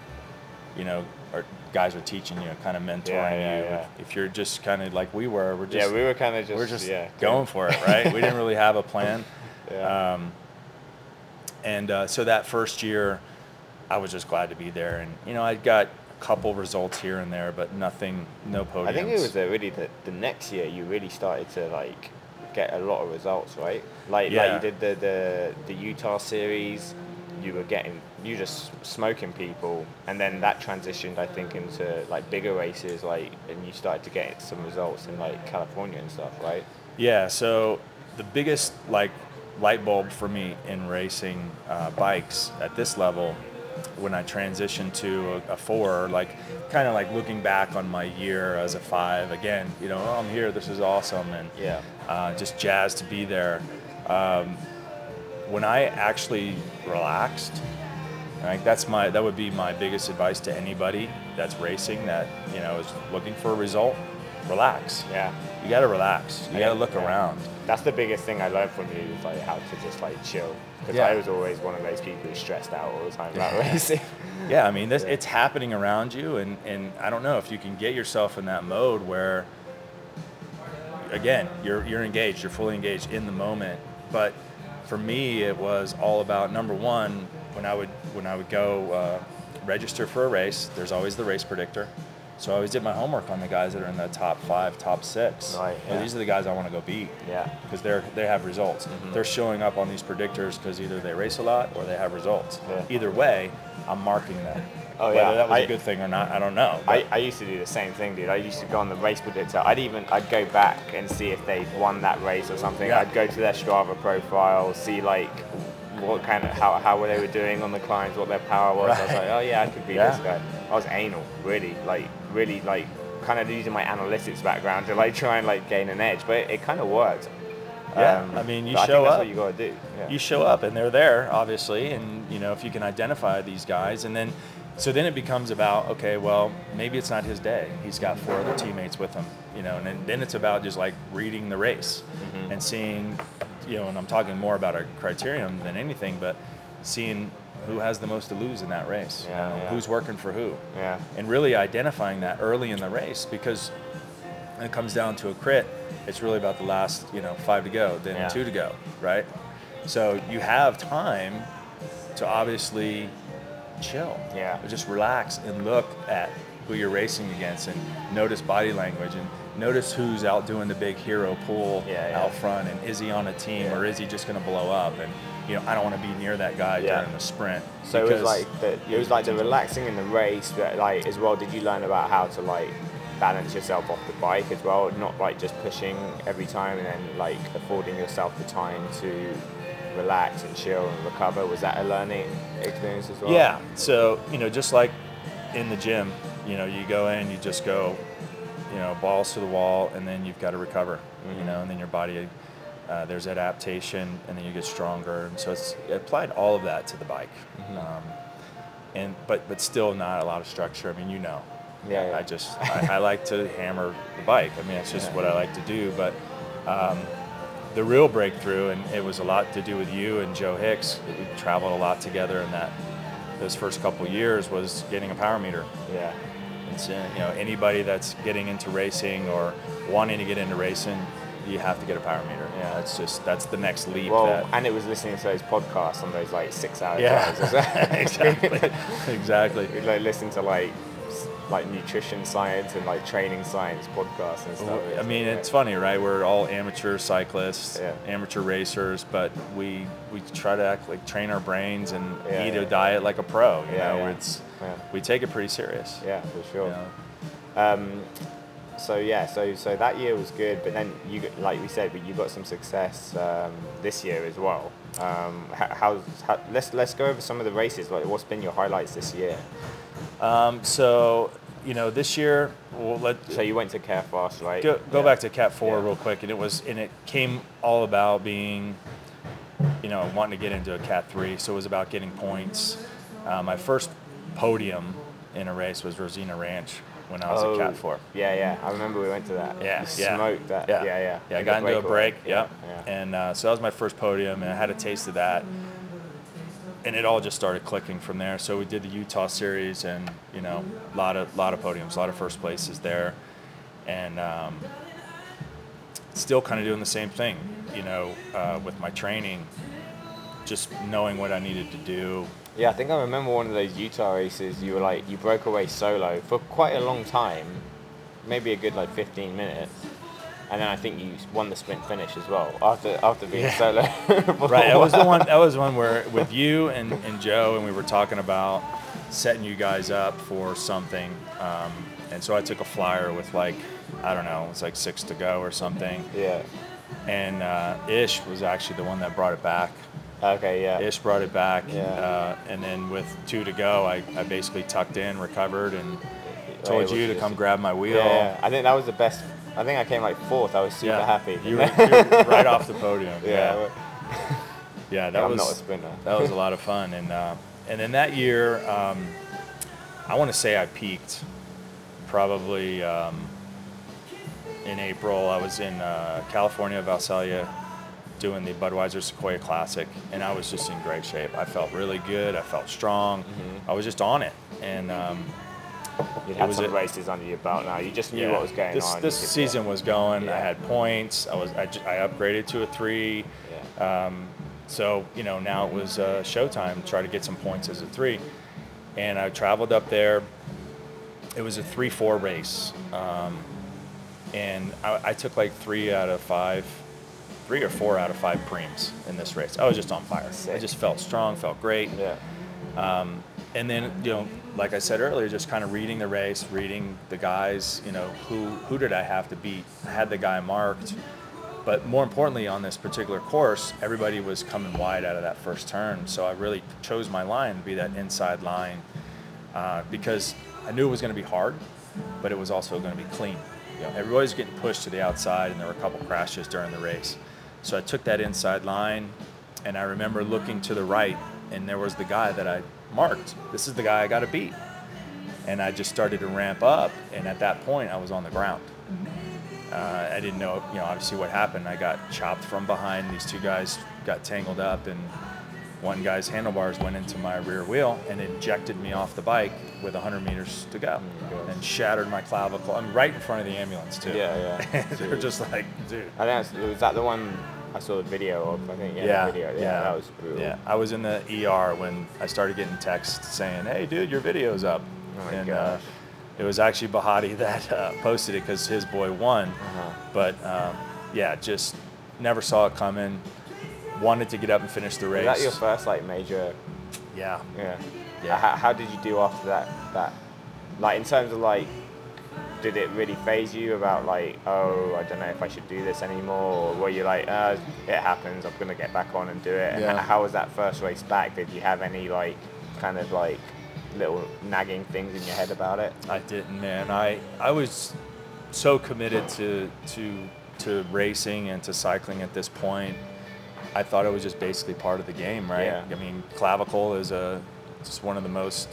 Speaker 2: you know, or guys are teaching you, kind of mentoring
Speaker 1: yeah,
Speaker 2: you.
Speaker 1: yeah.
Speaker 2: If, if you're just kind of like we were, we're just
Speaker 1: yeah, we were kind of just.
Speaker 2: we're just
Speaker 1: yeah,
Speaker 2: going for it, right? we didn't really have a plan.
Speaker 1: Yeah.
Speaker 2: Um, and uh, so that first year, I was just glad to be there. And, you know, I got a couple results here and there, but nothing, no podiums.
Speaker 1: I think it was uh, really the, the next year you really started to like get a lot of results, right? Like
Speaker 2: Yeah.
Speaker 1: like you did the, the the Utah series, you were getting you just smoking people, and then that transitioned I think into like bigger races, like and you started to get some results in like California and stuff, right?
Speaker 2: Yeah, so the biggest like light bulb for me in racing uh, bikes at this level, when I transitioned to a, a four, like kind of like looking back on my year as a five, again, you know, oh, I'm here, this is awesome, and
Speaker 1: Yeah.
Speaker 2: uh, just jazzed to be there. Um, when I actually relaxed, like that's my that would be my biggest advice to anybody that's racing that you know is looking for a result. Relax.
Speaker 1: Yeah.
Speaker 2: You got to relax. You got to look
Speaker 1: Yeah.
Speaker 2: around.
Speaker 1: That's the biggest thing I learned from you is like how to just like chill. Because
Speaker 2: Yeah.
Speaker 1: I was always one of those people who's stressed out all the time about racing.
Speaker 2: Yeah, I mean, this,
Speaker 1: Yeah.
Speaker 2: it's happening around you, and, and I don't know if you can get yourself in that mode where, again, you're you're engaged, you're fully engaged in the moment. But for me, it was all about number one, when I would when I would go uh, register for a race, there's always the race predictor. So I always did my homework on the guys that are in the top five, top six.
Speaker 1: Right,
Speaker 2: Well,
Speaker 1: yeah.
Speaker 2: these are the guys I want to go beat
Speaker 1: Yeah.
Speaker 2: because they're they have results.
Speaker 1: Mm-hmm.
Speaker 2: They're showing up on these predictors because either they race a lot or they have results.
Speaker 1: Yeah.
Speaker 2: Either way, I'm marking them.
Speaker 1: Oh,
Speaker 2: Whether
Speaker 1: yeah.
Speaker 2: that was a
Speaker 1: I-
Speaker 2: good thing or not, I don't know.
Speaker 1: I, I used to do the same thing, dude. I used to go on the race predictor. I'd even I'd go back and see if they won that race or something.
Speaker 2: Yeah.
Speaker 1: I'd go to their Strava profile, see like what kind of how, how were they were doing on the climbs, what their power was. I was like, oh yeah, I could beat
Speaker 2: Yeah.
Speaker 1: this guy. I was anal, really, like really like kind of using my analytics background to like try and like gain an edge, but it, it kind of worked.
Speaker 2: Yeah, I mean, you show up.
Speaker 1: what you gotta do. Yeah.
Speaker 2: you show up and they're there obviously and you know if you can identify these guys and then so then it becomes about okay well maybe it's not his day he's got four other teammates with him you know and then, then it's about just like reading the race
Speaker 1: Mm-hmm.
Speaker 2: and seeing you know and i'm talking more about a criterium than anything but seeing who has the most to lose in that race you know,
Speaker 1: yeah.
Speaker 2: who's working for who
Speaker 1: yeah.
Speaker 2: and really identifying that early in the race because when it comes down to a crit, it's really about the last, you know, five to go, then
Speaker 1: Yeah.
Speaker 2: two to go, right? So you have time to obviously chill.
Speaker 1: Yeah.
Speaker 2: Just relax and look at who you're racing against and notice body language and notice who's out doing the big hero pull
Speaker 1: Yeah, yeah.
Speaker 2: out front and is he on a team
Speaker 1: Yeah.
Speaker 2: or is he just going to blow up and you know I don't want to be near that guy during the sprint.
Speaker 1: So it was like the, it was like the relaxing in the race, but like as well. Did you learn about how to like balance yourself off the bike as well, not like just pushing every time and then like affording yourself the time to relax and chill and recover? Was that a learning experience as well?
Speaker 2: Yeah. So, you know, just like in the gym, you know, you go in, you just go, you know, balls to the wall, and then you've got to recover, you know, and then your body, uh, there's adaptation, and then you get stronger. And so it's it applied all of that to the bike. Um, and but but still not a lot of structure. I mean, you know,
Speaker 1: Yeah, yeah.
Speaker 2: I just I, I like to hammer the bike. I mean, it's just what I like to do. But um, the real breakthrough, and it was a lot to do with you and Joe Hicks. We traveled a lot together in that those first couple years was getting a power meter.
Speaker 1: Yeah.
Speaker 2: It's you know anybody that's getting into racing or wanting to get into racing, you have to get a power meter.
Speaker 1: Yeah.
Speaker 2: that's just that's the next leap.
Speaker 1: Well,
Speaker 2: that,
Speaker 1: and it was listening to those podcasts on those like six-hour
Speaker 2: yeah,
Speaker 1: drives.
Speaker 2: exactly, exactly.
Speaker 1: We'd like listen to like like nutrition science and like training science podcasts and stuff.
Speaker 2: I mean, it's funny, right? We're all amateur cyclists,
Speaker 1: Yeah.
Speaker 2: amateur racers, but we we try to act like train our brains and
Speaker 1: Yeah,
Speaker 2: eat
Speaker 1: yeah.
Speaker 2: a diet like a pro. You know,
Speaker 1: yeah.
Speaker 2: it's
Speaker 1: Yeah.
Speaker 2: we take it pretty serious.
Speaker 1: Yeah, for sure.
Speaker 2: know.
Speaker 1: Um, so yeah, so so that year was good, but then you got, like we said, but you got some success um, this year as well. Um, how, how, let's let's go over some of the races. Like, what's been your highlights this year?
Speaker 2: Um, so you know, this year, we'll let
Speaker 1: So you went to Carefast, right?
Speaker 2: go, go
Speaker 1: Yeah.
Speaker 2: back to Cat Four
Speaker 1: Yeah.
Speaker 2: real quick, and it was and it came all about being, you know, wanting to get into a Cat Three. So it was about getting points. Uh, my first podium in a race was Rosena Ranch when I was
Speaker 1: Oh,
Speaker 2: at Cat Four.
Speaker 1: Yeah, yeah. I remember we went to that.
Speaker 2: Yeah, yeah.
Speaker 1: smoked that.
Speaker 2: Yeah,
Speaker 1: Yeah, yeah.
Speaker 2: Yeah, I got into a break.
Speaker 1: Yeah,
Speaker 2: Yep.
Speaker 1: yeah.
Speaker 2: And uh, so that was my first podium, and I had a taste of that, and it all just started clicking from there. So we did the Utah series, and you know, a lot of lot of podiums, a lot of first places there, and um, still kind of doing the same thing. You know, uh, with my training, just knowing what I needed to do.
Speaker 1: Yeah, I think I remember one of those Utah races. You were like, you broke away solo for quite a long time, maybe a good like 15 minutes, and then I think you won the sprint finish as well after after being
Speaker 2: Yeah.
Speaker 1: solo.
Speaker 2: Right. That was the one. That was one where with you and, and Joe, and we were talking about setting you guys up for something. Um, and so I took a flyer with like, I don't know, it's like six to go or something.
Speaker 1: Yeah.
Speaker 2: And uh, Ish was actually the one that brought it back.
Speaker 1: Okay. Yeah.
Speaker 2: Ish brought it back.
Speaker 1: Yeah.
Speaker 2: Uh, and then with two to go, I, I basically tucked in, recovered, and told you to come grab my wheel.
Speaker 1: Yeah, I think that was the best. I think I came like fourth. I was super
Speaker 2: Yeah.
Speaker 1: happy.
Speaker 2: You were, you were right off the podium.
Speaker 1: Yeah.
Speaker 2: Yeah. Yeah, that
Speaker 1: I'm
Speaker 2: was
Speaker 1: not a sprinter.
Speaker 2: that was a lot of fun, and uh, and then that year, um, I want to say I peaked probably um, in April. I was in uh, California, Visalia, doing the Budweiser Sequoia Classic, and I was just in great shape. I felt really good. I felt strong.
Speaker 1: Mm-hmm.
Speaker 2: I was just on it, and um,
Speaker 1: You
Speaker 2: It
Speaker 1: had
Speaker 2: was
Speaker 1: some
Speaker 2: a-
Speaker 1: races under your belt now. You just knew
Speaker 2: yeah,
Speaker 1: what was going
Speaker 2: this,
Speaker 1: on.
Speaker 2: This season was going. I had points. I was I, I upgraded to a three.
Speaker 1: Yeah.
Speaker 2: Um, so you know now it was uh, showtime to try to get some points as a three, and I traveled up there. It was a three-four race, um, and I, I took like three out of five, three or four out of five primes in this race. I was just on fire. I just felt strong, felt great.
Speaker 1: Yeah.
Speaker 2: Um, and then, you know, like I said earlier, just kind of reading the race, reading the guys, you know, who, who did I have to beat? I had the guy marked. But more importantly, on this particular course, everybody was coming wide out of that first turn. So I really chose my line to be that inside line uh, because I knew it was going to be hard, but it was also going to be clean. You know, everybody's getting pushed to the outside, and there were a couple crashes during the race. So I took that inside line, and I remember looking to the right, and there was the guy that I marked. This is the guy I got to beat. And I just started to ramp up, and at that point, I was on the ground. Uh, I didn't know, you know, obviously what happened. I got chopped from behind. These two guys got tangled up, and one guy's handlebars went into my rear wheel and ejected me off the bike with 100 meters to go,
Speaker 1: gosh.
Speaker 2: and shattered my clavicle. I'm right in front of the ambulance too.
Speaker 1: Yeah, yeah.
Speaker 2: They're just like, dude.
Speaker 1: I think that's, was that the one I saw the video of. I think yeah,
Speaker 2: Yeah,
Speaker 1: the video. Yeah,
Speaker 2: yeah.
Speaker 1: that was brutal.
Speaker 2: Yeah, I was in the ER when I started getting texts saying, "Hey, dude, your video's up."
Speaker 1: Oh my
Speaker 2: and uh, it was actually Bahati that uh, posted it because his boy won.
Speaker 1: Uh-huh.
Speaker 2: But um, yeah, just never saw it coming. Wanted to get up and finish the race.
Speaker 1: Was that your first like major?
Speaker 2: yeah.
Speaker 1: Yeah.
Speaker 2: Yeah.
Speaker 1: How, how did you do after that? That, like in terms of like, did it really phase you about like, oh, I don't know if I should do this anymore, or were you like, uh, it happens, I'm gonna get back on and do it? And
Speaker 2: Yeah.
Speaker 1: how was that first race back? Did you have any like, kind of like, little nagging things in your head about it?
Speaker 2: I didn't, man. I I was so committed to to to racing and to cycling at this point. I thought it was just basically part of the game, right?
Speaker 1: Yeah.
Speaker 2: I mean, clavicle is a just one of the most,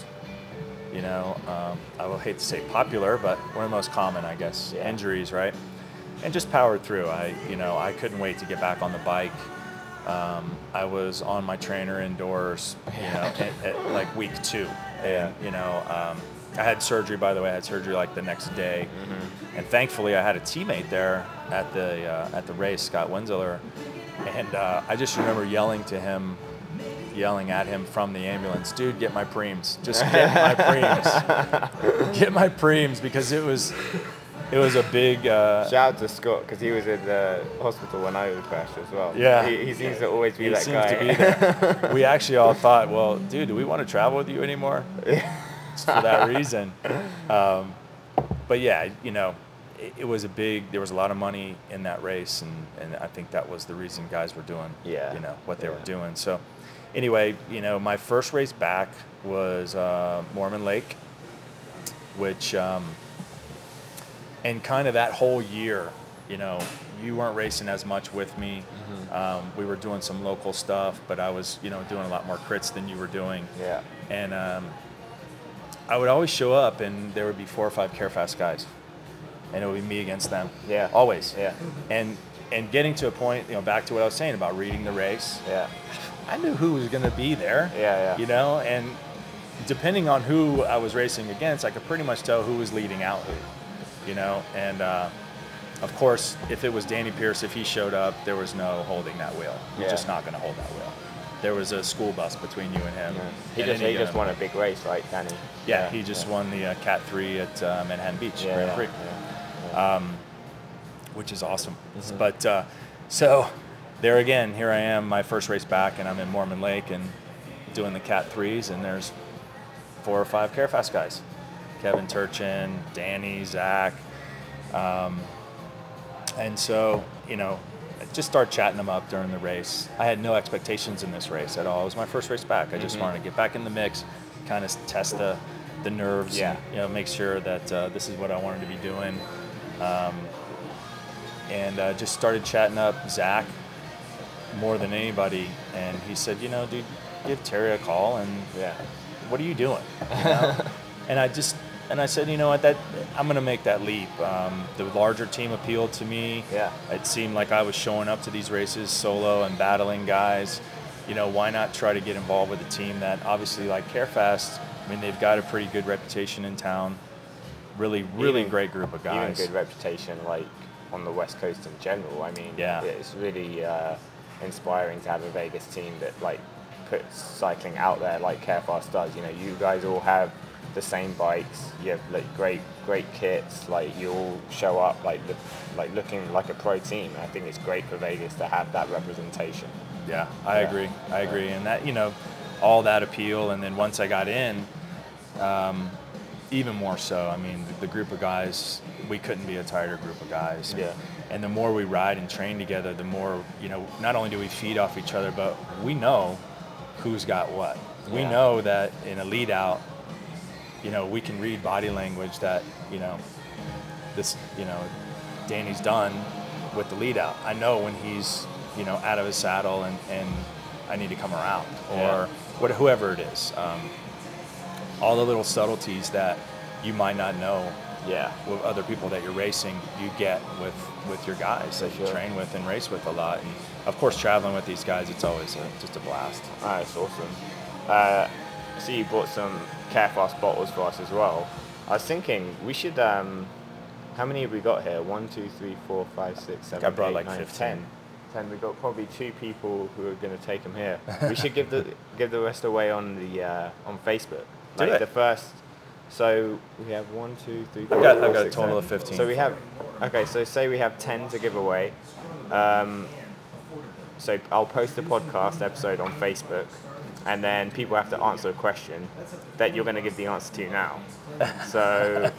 Speaker 2: you know, um, I will hate to say popular, but one of the most common, I guess,
Speaker 1: Yeah.
Speaker 2: injuries, right? And just powered through. I, you know, I couldn't wait to get back on the bike. Um, I was on my trainer indoors, you know, at, at like week two. And, you know, um, I had surgery, by the way, I had surgery like the next day. And thankfully, I had a teammate there at the, uh, at the race, Scott Winzler. And uh, I just remember yelling to him, yelling at him from the ambulance, dude, get my primes. Just get my primes. get my primes because it was, it was a big, uh,
Speaker 1: Shout out to Scott because he was in the hospital when I crashed as well.
Speaker 2: Yeah.
Speaker 1: he, he seems to always be
Speaker 2: he
Speaker 1: that
Speaker 2: seems
Speaker 1: guy.
Speaker 2: to be there. we actually all thought, well, dude, do we want to travel with you anymore? Just for that reason. Um, but yeah, you know, it, it was a big. There was a lot of money in that race, and, and I think that was the reason guys were doing,
Speaker 1: Yeah,
Speaker 2: you know, what they were doing. So, anyway, you know, my first race back was uh, Mormon Lake, which, um, and kind of that whole year, you know, you weren't racing as much with me.
Speaker 1: Mm-hmm.
Speaker 2: Um, we were doing some local stuff, but I was, you know, doing a lot more crits than you were doing.
Speaker 1: yeah,
Speaker 2: And um, I would always show up, and there would be four or five Carefast guys, and it would be me against them.
Speaker 1: Yeah.
Speaker 2: Always.
Speaker 1: yeah,
Speaker 2: And and getting to a point, you know, back to what I was saying about reading the race.
Speaker 1: yeah,
Speaker 2: I knew who was going to be there.
Speaker 1: Yeah, yeah.
Speaker 2: You know, and depending on who I was racing against, I could pretty much tell who was leading out who. You know, and uh, of course, if it was Danny Pierce, if he showed up, there was no holding that wheel. You're
Speaker 1: Yeah.
Speaker 2: just not going to hold that wheel. There was a school bus between you and him.
Speaker 1: yeah. He
Speaker 2: at
Speaker 1: just he just won a big race, right, Danny?
Speaker 2: yeah, he just won the uh, Cat 3 at uh, Manhattan Beach
Speaker 1: Yeah,
Speaker 2: Grand Prix,
Speaker 1: yeah, yeah.
Speaker 2: Um, which is awesome.
Speaker 1: Mm-hmm.
Speaker 2: But uh, so there again, here I am, my first race back, and I'm in Mormon Lake and doing the Cat 3s, and there's four or five Carefast guys Kevin Turchin, Danny, Zach. Um, and so, you know, I just start chatting them up during the race. I had no expectations in this race at all. It was my first race back. I just
Speaker 1: Mhm.
Speaker 2: wanted to get back in the mix, kind of test the, the nerves,
Speaker 1: Yeah.
Speaker 2: and, you know, make sure that uh, this is what I wanted to be doing. Um, and uh, just started chatting up Zach more than anybody. And he said, you know, dude, give Terry a call and
Speaker 1: yeah,
Speaker 2: what are you doing? You know? and I just and I said, you know what, that I'm gonna make that leap. Um, the larger team appealed to me.
Speaker 1: Yeah.
Speaker 2: It seemed like I was showing up to these races solo and battling guys. You know, why not try to get involved with a team that obviously like Carefast, I mean they've got a pretty good reputation in town. Really, really
Speaker 1: Even-
Speaker 2: great group of guys.
Speaker 1: even good reputation like on the west coast in general. I mean,
Speaker 2: Yeah.
Speaker 1: it's really uh, inspiring to have a Vegas team that like puts cycling out there like Carefast does. You know, you guys all have the same bikes. You have like great great kits. Like you all show up like look, like looking like a pro team. And I think it's great for Vegas to have that representation.
Speaker 2: Yeah, I
Speaker 1: Yeah.
Speaker 2: agree. I agree, and that you know, all that appeal, and then once I got in, um, even more so. I mean, the, the group of guys, we couldn't be a tighter group of guys.
Speaker 1: Yeah.
Speaker 2: And the more we ride and train together, the more you know. Not only do we feed off each other, but we know who's got what. We know that in a lead out, you know, we can read body language that you know, this you know, Danny's done with the lead out. I know when he's you know out of his saddle and, and I need to come around or
Speaker 1: Yeah.
Speaker 2: what whoever it is. Um, all the little subtleties that you might not know
Speaker 1: Yeah.
Speaker 2: with other people that you're racing, you get with with your guys that you train with and race with a lot. And of course, traveling with these guys, it's always a, just a blast.
Speaker 1: Oh, that's awesome. Uh, so you bought some Carefast bottles for us as well. I was thinking we should. Um, how many have we got here? One, two, three, four, five, six, seven,
Speaker 2: I brought
Speaker 1: eight,
Speaker 2: like
Speaker 1: nine,
Speaker 2: 15.
Speaker 1: 10. Ten. We've got probably two people who are going to take them here. we should give the give the rest away on the uh, on Facebook. Like
Speaker 2: it.
Speaker 1: the first. So we have one, two, three, four,
Speaker 2: got- I've
Speaker 1: five,
Speaker 2: got a
Speaker 1: six,
Speaker 2: total
Speaker 1: seven.
Speaker 2: of 15.
Speaker 1: So we have. Okay, so say we have ten to give away. Um, so I'll post the podcast episode on Facebook, and then people have to answer a question that you're going to give the answer to now. So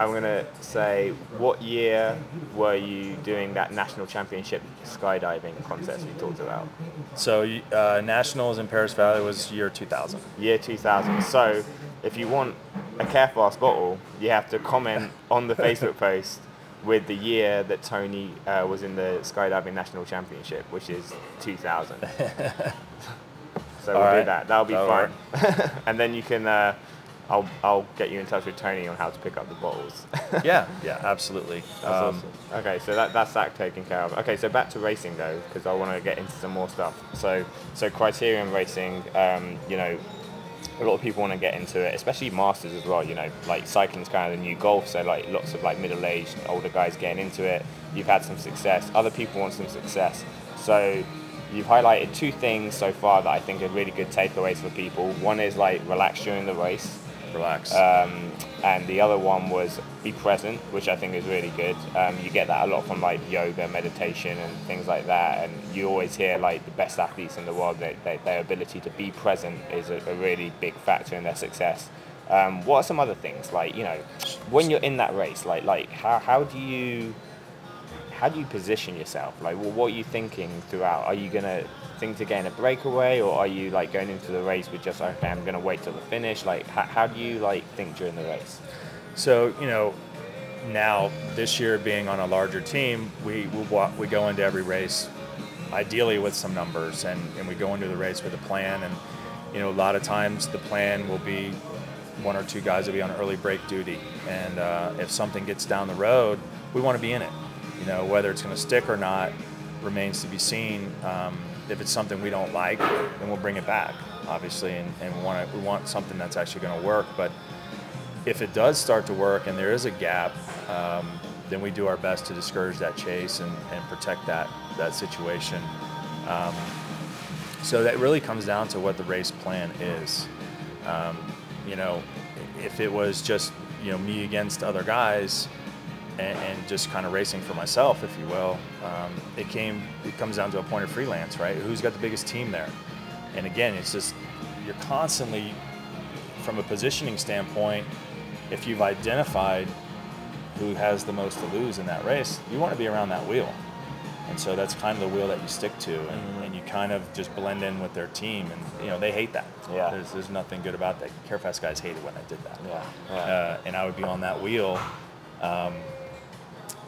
Speaker 1: I'm going to say, what year were you doing that national championship skydiving contest we talked about?
Speaker 2: So uh, nationals in Perris Valley was year 2000.
Speaker 1: Year 2000. So if you want a Carefast bottle, you have to comment on the Facebook post with the year that Tony uh, was in the skydiving national championship, which is 2000. So we'll
Speaker 2: All
Speaker 1: do that. That'll be
Speaker 2: That'll
Speaker 1: fun. and then you can, uh, I'll, I'll get you in touch with Tony on how to pick up the bottles.
Speaker 2: yeah, yeah, absolutely.
Speaker 1: That's
Speaker 2: Um,
Speaker 1: awesome. Okay, so that, that's that taken care of. Okay, so back to racing though, because I want to get into some more stuff. So, so Criterium Racing, um, you know, a lot of people want to get into it, especially masters as well. You know, like cycling's kind of the new golf, so like lots of like middle-aged, older guys getting into it. You've had some success. Other people want some success. So you've highlighted two things so far that I think are really good takeaways for people. One is like relax during the race.
Speaker 2: Relax.
Speaker 1: Um, and the other one was be present, which I think is really good. Um, you get that a lot from like yoga, meditation, and things like that. And you always hear like the best athletes in the world, their ability to be present is a, a really big factor in their success. Um, what are some other things like you know when you're in that race? Like like how, how do you how do you position yourself? Like, well, what are you thinking throughout? Are you gonna think to gain a breakaway, or are you like going into the race with just okay, I'm gonna wait till the finish? Like, how, how do you like think during the race?
Speaker 2: So you know, now this year being on a larger team, we we, we go into every race, ideally with some numbers, and, and we go into the race with a plan. And you know, a lot of times the plan will be one or two guys will be on early break duty, and uh, if something gets down the road, we want to be in it. You know, whether it's going to stick or not remains to be seen. Um, if it's something we don't like, then we'll bring it back, obviously, and, and we want to, we want something that's actually going to work. But if it does start to work and there is a gap, um, then we do our best to discourage that chase and, and protect that that situation. Um, so that really comes down to what the race plan is. Um, you know, if it was just you know me against other guys and, and just kind of racing for myself, if you will, um, it came it comes down to a point of freelance, right? Who's got the biggest team there? And again, it's just you're constantly from a positioning standpoint, if you've identified who has the most to lose in that race, you want to be around that wheel. And so that's kind of the wheel that you stick to, and, and you kind of just blend in with their team, and you know they hate that.
Speaker 1: Yeah.
Speaker 2: There's, there's nothing good about that. Carefast guys hated when I did that.
Speaker 1: Yeah, yeah.
Speaker 2: Uh, and I would be on that wheel, um,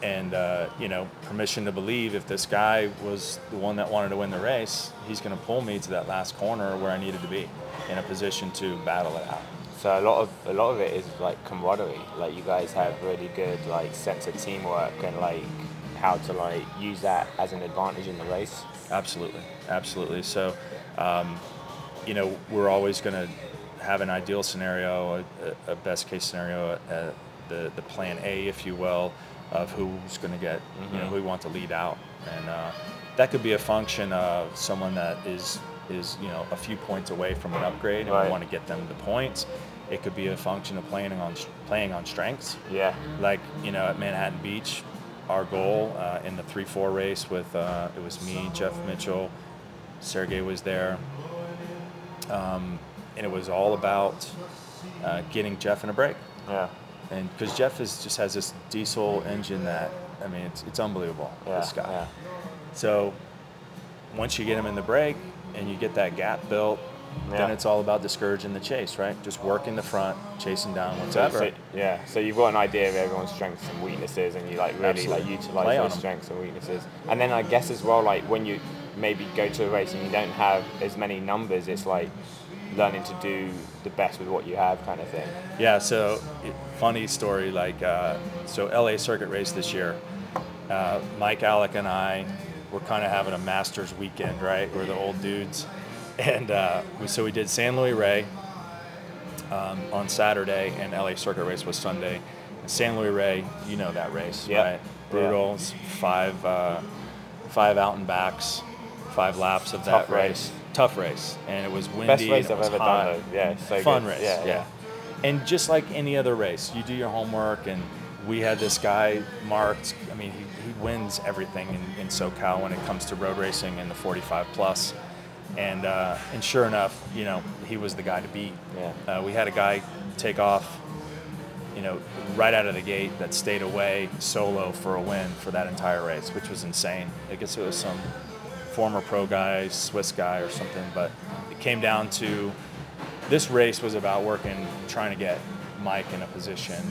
Speaker 2: and uh, you know permission to believe if this guy was the one that wanted to win the race, he's going to pull me to that last corner where I needed to be, in a position to battle it out.
Speaker 1: So a lot of a lot of it is like camaraderie. Like you guys have really good like sense of teamwork and like how to like use that as an advantage in the race.
Speaker 2: Absolutely, absolutely. So, um, you know, we're always going to have an ideal scenario, a, a best case scenario, uh, the the plan A, if you will, of who's going to get, you know, who we want to lead out, and uh, that could be a function of someone that is is you know a few points away from an upgrade, and
Speaker 1: Right.
Speaker 2: we want to get them the points. It could be a function of playing on playing on strengths.
Speaker 1: Yeah.
Speaker 2: Like you know at Manhattan Beach, our goal uh, in the three four race with uh, it was me, Jeff Mitchell, Sergey was there, um, and it was all about uh, getting Jeff in a break
Speaker 1: Yeah.
Speaker 2: And because Jeff is just has this diesel engine that I mean it's it's unbelievable.
Speaker 1: Yeah.
Speaker 2: This guy.
Speaker 1: Yeah.
Speaker 2: So once you get him in the break and you get that gap built, then it's all about discouraging the chase, right? Just working the front, chasing down whatever.
Speaker 1: so- yeah. So you've got an idea of everyone's strengths and weaknesses, and you like really
Speaker 2: Absolutely.
Speaker 1: like utilize
Speaker 2: on
Speaker 1: strengths and weaknesses. And then I guess as well, like when you maybe go to a race and you don't have as many numbers, it's like learning to do the best with what you have, kind of thing.
Speaker 2: Yeah, so funny story. Like, uh, so LA Circuit race this year, uh, Mike Alec and I were kind of having a Masters weekend, right? We're the old dudes, and uh, we, so we did San Luis Rey um, on Saturday, and LA Circuit race was Sunday. And San Luis Rey, you know that race,
Speaker 1: Yeah.
Speaker 2: right? Brutal. Five, uh, five out and backs, five laps of that
Speaker 1: Tough
Speaker 2: race.
Speaker 1: race.
Speaker 2: Tough race, and it was windy.
Speaker 1: Best race
Speaker 2: and it
Speaker 1: I've
Speaker 2: was
Speaker 1: ever
Speaker 2: hot
Speaker 1: done. Though. Yeah. So
Speaker 2: fun
Speaker 1: good.
Speaker 2: race.
Speaker 1: Yeah.
Speaker 2: Yeah, And just like any other race, you do your homework, and we had this guy marked. I mean, he, he wins everything in, in SoCal when it comes to road racing in the 45 plus. And uh, and sure enough, you know, he was the guy to beat.
Speaker 1: Yeah.
Speaker 2: Uh, we had a guy take off, you know, right out of the gate that stayed away solo for a win for that entire race, which was insane. I guess it was some former pro guy, Swiss guy or something, but it came down to this race was about working, trying to get Mike in a position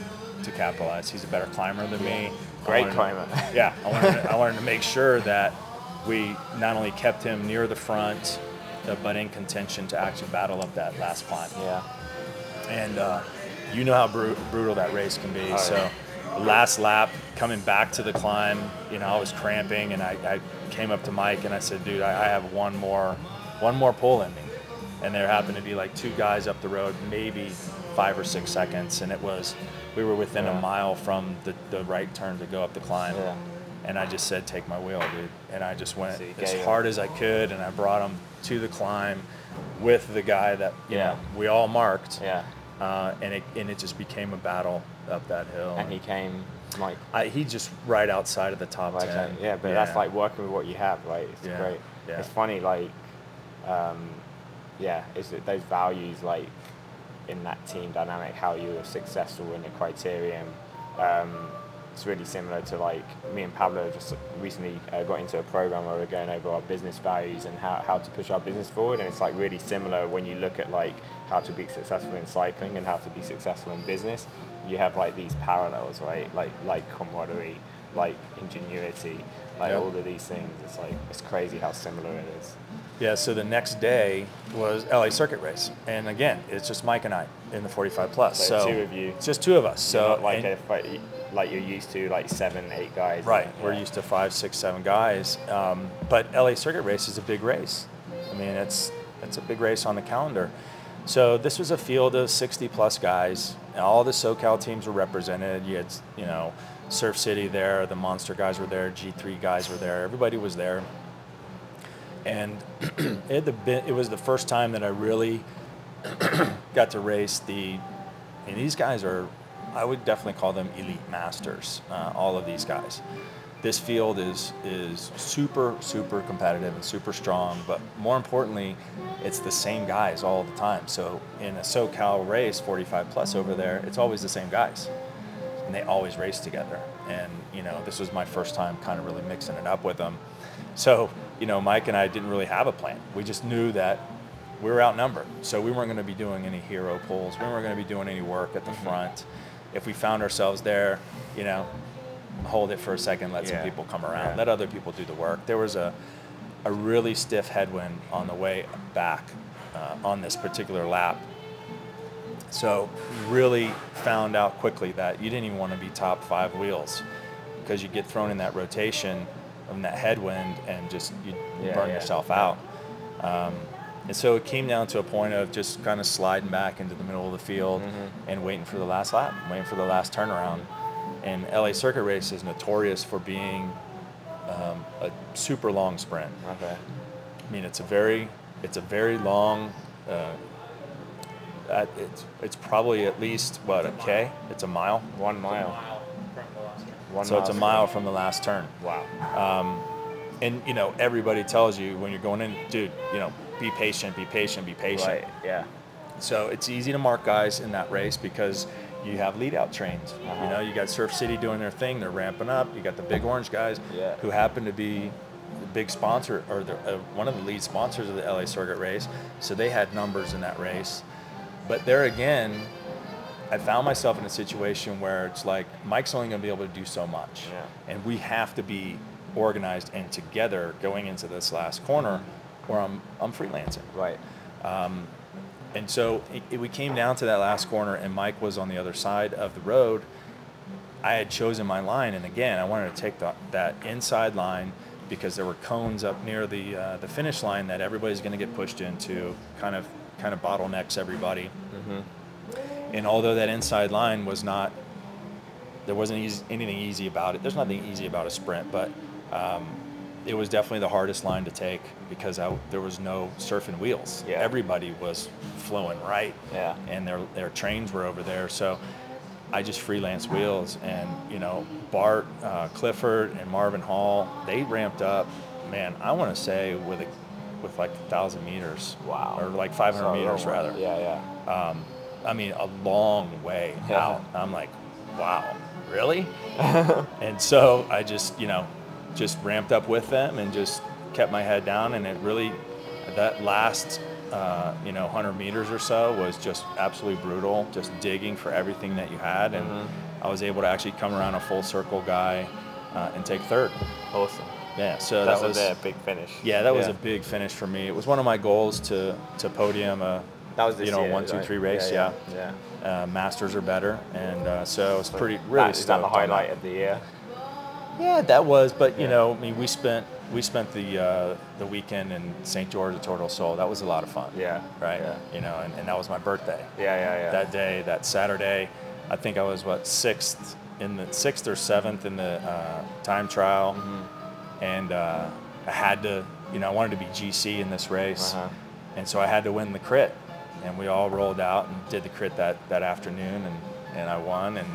Speaker 2: to capitalize. He's a better climber than me.
Speaker 1: Great
Speaker 2: wanted
Speaker 1: climber.
Speaker 2: yeah, I wanted, to, I wanted to make sure that we not only kept him near the front, uh, but in contention to actually battle up that last climb
Speaker 1: Yeah.
Speaker 2: and uh, you know how bru- brutal that race can be.
Speaker 1: Oh,
Speaker 2: so,
Speaker 1: yeah.
Speaker 2: Last lap, coming back to the climb, you know, I was cramping, and I, I came up to Mike and I said, "Dude, I, I have one more, one more pull in me." And there happened to be like two guys up the road, maybe five or six seconds, and it was, we were within
Speaker 1: Yeah.
Speaker 2: a mile from the, the right turn to go up the climb.
Speaker 1: Yeah.
Speaker 2: And I just said, "Take my wheel, dude." And I just went
Speaker 1: So
Speaker 2: as
Speaker 1: him-
Speaker 2: hard as I could, and I brought him to the climb with the guy that you
Speaker 1: Yeah.
Speaker 2: know we all marked
Speaker 1: Yeah.
Speaker 2: Uh, and it and it just became a battle up that hill.
Speaker 1: And he came like
Speaker 2: I, he just right outside of the top ten.
Speaker 1: yeah, but that's like working with what you have, right? It's
Speaker 2: Yeah,
Speaker 1: great.
Speaker 2: yeah.
Speaker 1: It's funny, like, um, yeah, it's that those values, like, in that team dynamic, how you were successful in the criterium. Um, it's really similar to like me and Pablo just recently uh, got into a program where we're going over our business values and how, how to push our business forward. And it's like really similar when you look at like how to be successful in cycling and how to be successful in business. You have like these parallels, right? Like like camaraderie, like ingenuity, like
Speaker 2: Yeah.
Speaker 1: all of these things. It's like it's crazy how similar it is.
Speaker 2: Yeah. So the next day was LA Circuit race, and again, it's just Mike and I in the 45 plus.
Speaker 1: So
Speaker 2: So,
Speaker 1: two of you.
Speaker 2: It's just two of us.
Speaker 1: So like
Speaker 2: and-
Speaker 1: a fight, like you're used to, like seven, eight guys.
Speaker 2: Right,
Speaker 1: and-
Speaker 2: we're used to five, six, seven guys. Um, but LA Circuit Race is a big race. I mean, it's it's a big race on the calendar. So this was a field of 60 plus guys. and All the SoCal teams were represented. You had, you know, Surf City there, the Monster guys were there, G3 guys were there. Everybody was there. And it, had been- it was the first time that I really got to race the. And these guys are, I would definitely call them elite masters. Uh, all of these guys. This field is is super super competitive and super strong. But more importantly, it's the same guys all the time. So in a SoCal race, 45 plus over there, it's always the same guys, and they always race together. And you know, this was my first time kind of really mixing it up with them. So you know, Mike and I didn't really have a plan. We just knew that we were outnumbered. So we weren't going to be doing any hero pulls. We weren't going to be doing any work at the front. If we found ourselves there, you know, hold it for a second, let
Speaker 1: Yeah.
Speaker 2: some people come around,
Speaker 1: Yeah.
Speaker 2: let other people do the work. There was a, a really stiff headwind on the way back uh, on this particular lap. So really found out quickly that you didn't even want to be top five wheels because you get thrown in that rotation of that headwind and just you
Speaker 1: Yeah,
Speaker 2: burn yourself out. Um, and so it came down to a point of just kind of sliding back into the middle of the field
Speaker 1: Mhm.
Speaker 2: and waiting for the last lap, waiting for the last turnaround. And LA Circuit Race is notorious for being um, a super long sprint.
Speaker 1: Okay.
Speaker 2: I mean, it's a very, it's a very long. Uh, uh, it's it's probably at least what a k. It's a mile.
Speaker 1: One mile.
Speaker 3: Mile from the last turn.
Speaker 1: One
Speaker 2: So it's a
Speaker 1: mile.
Speaker 2: mile from the last turn.
Speaker 1: Wow.
Speaker 2: And you know, everybody tells you when you're going in, dude, you know, be patient, be patient, be patient.
Speaker 1: Right. Yeah.
Speaker 2: So it's easy to mark guys in that race because you have lead out trains.
Speaker 1: Uh-huh.
Speaker 2: You know, you got Surf City doing their thing, they're ramping up. You got the big orange guys
Speaker 1: Yeah.
Speaker 2: who happen to be the big sponsor or the, uh, one of the lead sponsors of the LA Circuit race. So they had numbers in that race. But there again, I found myself in a situation where it's like Mike's only going to be able to do so much,
Speaker 1: Yeah.
Speaker 2: and we have to be organized and together going into this last corner, where I'm I'm freelancing.
Speaker 1: Right.
Speaker 2: And so it, it- we came down to that last corner, and Mike was on the other side of the road. I had chosen my line, and again, I wanted to take the, that inside line because there were cones up near the uh, the finish line that everybody's going to get pushed into, kind of kind of bottlenecks everybody. And although that inside line was not, there wasn't easy, anything easy about it. There's nothing easy about a sprint, but um, it was definitely the hardest line to take because I, there was no surfing wheels.
Speaker 1: Yeah.
Speaker 2: Everybody was flowing right,
Speaker 1: Yeah.
Speaker 2: and their their trains were over there. So I just freelance wheels, and you know Bart, uh, Clifford, and Marvin Hall, they ramped up. Man, I want to say with a with like a thousand meters,
Speaker 1: Wow.
Speaker 2: or like 500
Speaker 1: So
Speaker 2: meters rather.
Speaker 1: Yeah. Yeah.
Speaker 2: Um, I mean, a long way
Speaker 1: Yeah.
Speaker 2: out. I'm like, wow, really? and so I just, you know, just ramped up with them and just kept my head down. And it really, that last, uh, you know, 100 meters or so was just absolutely brutal, just digging for everything that you had. And
Speaker 1: Mm-hmm.
Speaker 2: I was able to actually come around a full circle guy uh, and take third.
Speaker 1: Awesome.
Speaker 2: Yeah, so
Speaker 1: That's
Speaker 2: that was.
Speaker 1: a big finish.
Speaker 2: Yeah, that was a big finish for me. It was one of my goals to to podium a
Speaker 1: That was this
Speaker 2: you know
Speaker 1: year,
Speaker 2: one two
Speaker 1: right?
Speaker 2: three race.
Speaker 1: Yeah.
Speaker 2: Yeah,
Speaker 1: yeah.
Speaker 2: Uh, masters are better, and uh, so it's pretty really.
Speaker 1: is that the highlight of the year?
Speaker 2: Yeah, that was. But you
Speaker 1: Yeah.
Speaker 2: know, I mean, we spent we spent the uh, the weekend in St. George del Sol. That was a lot of fun.
Speaker 1: Yeah.
Speaker 2: Right.
Speaker 1: Yeah.
Speaker 2: You know, and, and that was my birthday.
Speaker 1: Yeah. Yeah. Yeah.
Speaker 2: That day, that Saturday, I think I was what sixth in the sixth or seventh in the uh, time trial,
Speaker 1: Mm-hmm.
Speaker 2: and uh, I had to, you know, I wanted to be GC in this race,
Speaker 1: Uh-huh.
Speaker 2: and so I had to win the crit, and we all rolled out and did the crit that that afternoon, and and I won, and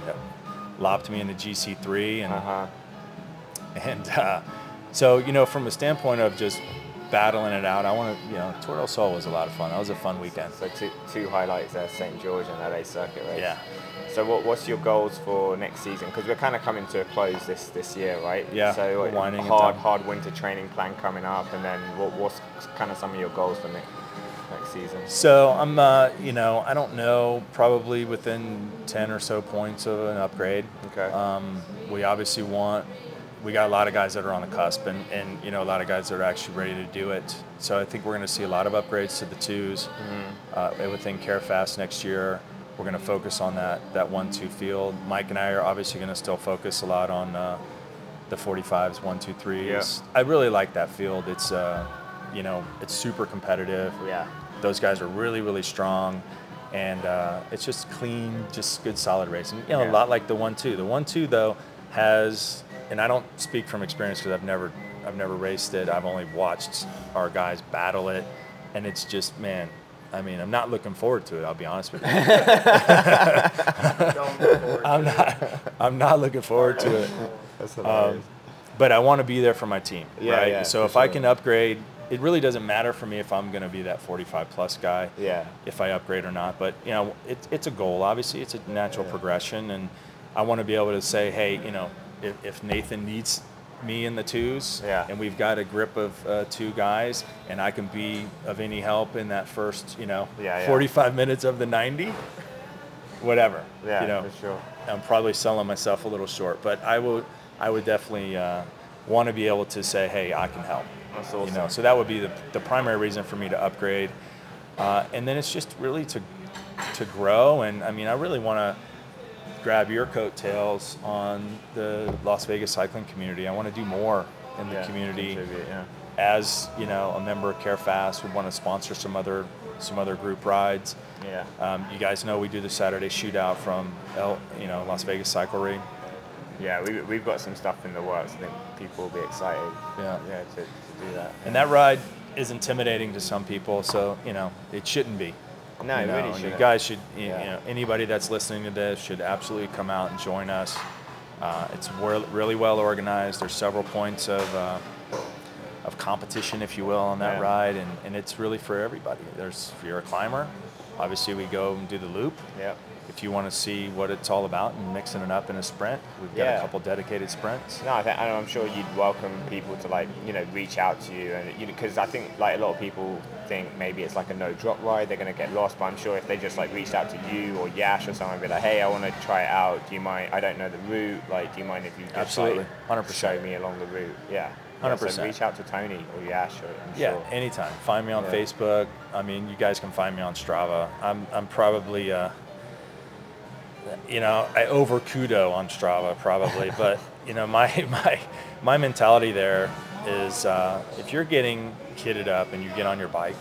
Speaker 2: lopped me into GC three, and
Speaker 1: Uh huh.
Speaker 2: And uh, so you know, from a standpoint of just battling it out, I want to, you know, Tour del Sol was a lot of fun. That was a fun weekend.
Speaker 1: So two, two highlights there, St. George and LA Circuit race.
Speaker 2: Yeah.
Speaker 1: So what, what's your goals for next season? Because we're kind of coming to a close this, this year, right?
Speaker 2: Yeah,
Speaker 1: So
Speaker 2: we're winding
Speaker 1: hard hard winter training plan coming up, and then what, what's kind of some of your goals for next next season?
Speaker 2: So I'm, uh, you know, I don't know, probably within 10 or so points of an upgrade.
Speaker 1: Okay.
Speaker 2: Um, we obviously want, we got a lot of guys that are on the cusp and, and, you know, a lot of guys that are actually ready to do it. So I think we're going to see a lot of upgrades to the 2s uh, within CareFast next year. We're going to focus on that, that one-two field. Mike and I are obviously going to still focus a lot on uh, the 45s, one, two, threes.
Speaker 1: Yeah.
Speaker 2: I really like that field. It's, uh, you know, it's super competitive.
Speaker 1: Yeah.
Speaker 2: Those guys are really, really strong, and uh, it's just clean, just good, solid racing. You know,
Speaker 1: Yeah.
Speaker 2: a lot like the one-two. The one-two though has, and I don't speak from experience because I've never, I've never raced it. I've only watched our guys battle it, and it's just, man. I mean, I'm not looking forward to it. I'll be honest with you.
Speaker 3: Don't look forward
Speaker 2: I'm not. I'm not looking forward to it.
Speaker 1: That's hilarious.
Speaker 2: Um, but I want to be there for my team.
Speaker 1: Yeah,
Speaker 2: right?
Speaker 1: yeah,
Speaker 2: so
Speaker 1: for
Speaker 2: if I can upgrade, it really doesn't matter for me if I'm going to be that 45 plus guy.
Speaker 1: Yeah.
Speaker 2: If I upgrade or not, but you know, it, it's a goal. Obviously, it's a natural
Speaker 1: Yeah.
Speaker 2: progression, and I want to be able to say, hey, you know, if, if Nathan needs me in the twos,
Speaker 1: Yeah.
Speaker 2: and we've got a grip of uh, two guys, and I can be of any help in that first, you know,
Speaker 1: Yeah, yeah.
Speaker 2: 45 minutes of the 90, whatever.
Speaker 1: Yeah,
Speaker 2: you know,
Speaker 1: for sure.
Speaker 2: I'm probably selling myself a little short, but I would I would definitely uh, want to be able to say, hey, I can help.
Speaker 1: That's
Speaker 2: You know, so that would be the, the primary reason for me to upgrade, uh, and then it's just really to to grow. And I mean, I really want to grab your coattails on the Las Vegas cycling community. I want to do more in the
Speaker 1: Yeah,
Speaker 2: community
Speaker 1: yeah.
Speaker 2: as you know a member of CareFast. We want to sponsor some other some other group rides.
Speaker 1: Yeah.
Speaker 2: Um, you guys know we do the Saturday shootout from El, you know Las Vegas Cyclery.
Speaker 1: Yeah, we, we've got some stuff in the works. I think people will be excited.
Speaker 2: Yeah.
Speaker 1: Yeah, to, to do that.
Speaker 2: And that ride is intimidating to some people, so you know it shouldn't be.
Speaker 1: No,
Speaker 2: you know,
Speaker 1: really
Speaker 2: and You guys should, you,
Speaker 1: Yeah.
Speaker 2: know, anybody that's listening to this should absolutely come out and join us. Uh, it's really well organized. There's several points of uh, of competition, if you will, on that
Speaker 1: Yeah.
Speaker 2: ride, and, and it's really for everybody. There's if you're a climber, obviously we go and do the loop.
Speaker 1: Yeah.
Speaker 2: If you want to see what it's all about and mixing it up in a sprint, we've got
Speaker 1: Yeah.
Speaker 2: a couple dedicated sprints.
Speaker 1: No, I think, I'm sure you'd welcome people to like, you know, reach out to you, and you because I think like a lot of people think maybe it's like a no drop ride, they're gonna get lost. But I'm sure if they just like reached out to you or Yash or someone, be like, hey, I want to try it out. Do you mind? I don't know the route. Like, do you mind if you just
Speaker 2: Absolutely. 100%.
Speaker 1: show me along the route? Yeah. Yeah, so
Speaker 2: 100%.
Speaker 1: reach out to Tony or Yash. Or,
Speaker 2: Yeah,
Speaker 1: sure.
Speaker 2: anytime. Find me on
Speaker 1: Yeah.
Speaker 2: Facebook. I mean, you guys can find me on Strava. I'm, I'm probably, uh, you know, I over kudo on Strava probably, but you know, my my my mentality there is uh, if you're getting kitted up and you get on your bike,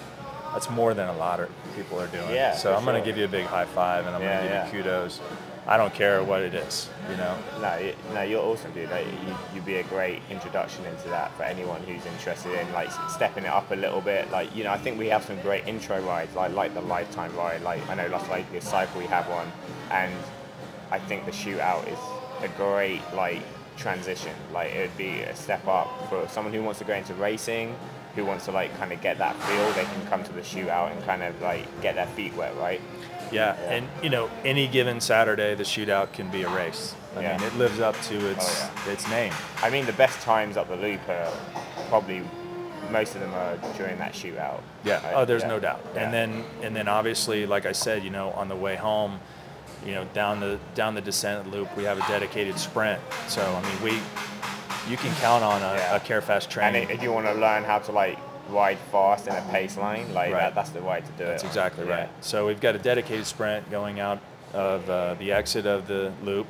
Speaker 2: that's more than a lot of people are doing.
Speaker 1: Yeah,
Speaker 2: So I'm going to give you a big high five and I'm
Speaker 1: Yeah,
Speaker 2: going to
Speaker 1: yeah.
Speaker 2: give you kudos. I don't care what it is, you know.
Speaker 1: No, no, you're awesome, dude. Like, you, you'd be a great introduction into that for anyone who's interested in like stepping it up a little bit. Like, you know, I think we have some great intro rides, like like the lifetime ride. Like, I know Las Vegas Cycle, we have one, and I think the shootout is a great like transition. Like, it would be a step up for someone who wants to go into racing, who wants to like kind of get that feel. They can come to the shootout and kind of like get their feet wet, right?
Speaker 2: Yeah,
Speaker 1: Yeah.
Speaker 2: and you know, any given Saturday, the shootout can be a race. I
Speaker 1: Yeah.
Speaker 2: mean, it lives up to its
Speaker 1: Oh,
Speaker 2: its name.
Speaker 1: I mean, the best times up the loop are probably most of them are during that shootout.
Speaker 2: Yeah.
Speaker 1: right?
Speaker 2: Oh, there's
Speaker 1: Yeah.
Speaker 2: no doubt.
Speaker 1: Yeah.
Speaker 2: And then and then obviously, like I said, you know, on the way home, you know, down the down the descent loop, we have a dedicated sprint. So I mean, we you can count on a,
Speaker 1: Yeah.
Speaker 2: a Carefast train.
Speaker 1: i- if you want to learn how to like ride fast in a pace line, like
Speaker 2: Right.
Speaker 1: that, that's the way to do
Speaker 2: That's
Speaker 1: it.
Speaker 2: That's exactly
Speaker 1: Yeah.
Speaker 2: right. So we've got a dedicated sprint going out of uh, the exit of the loop,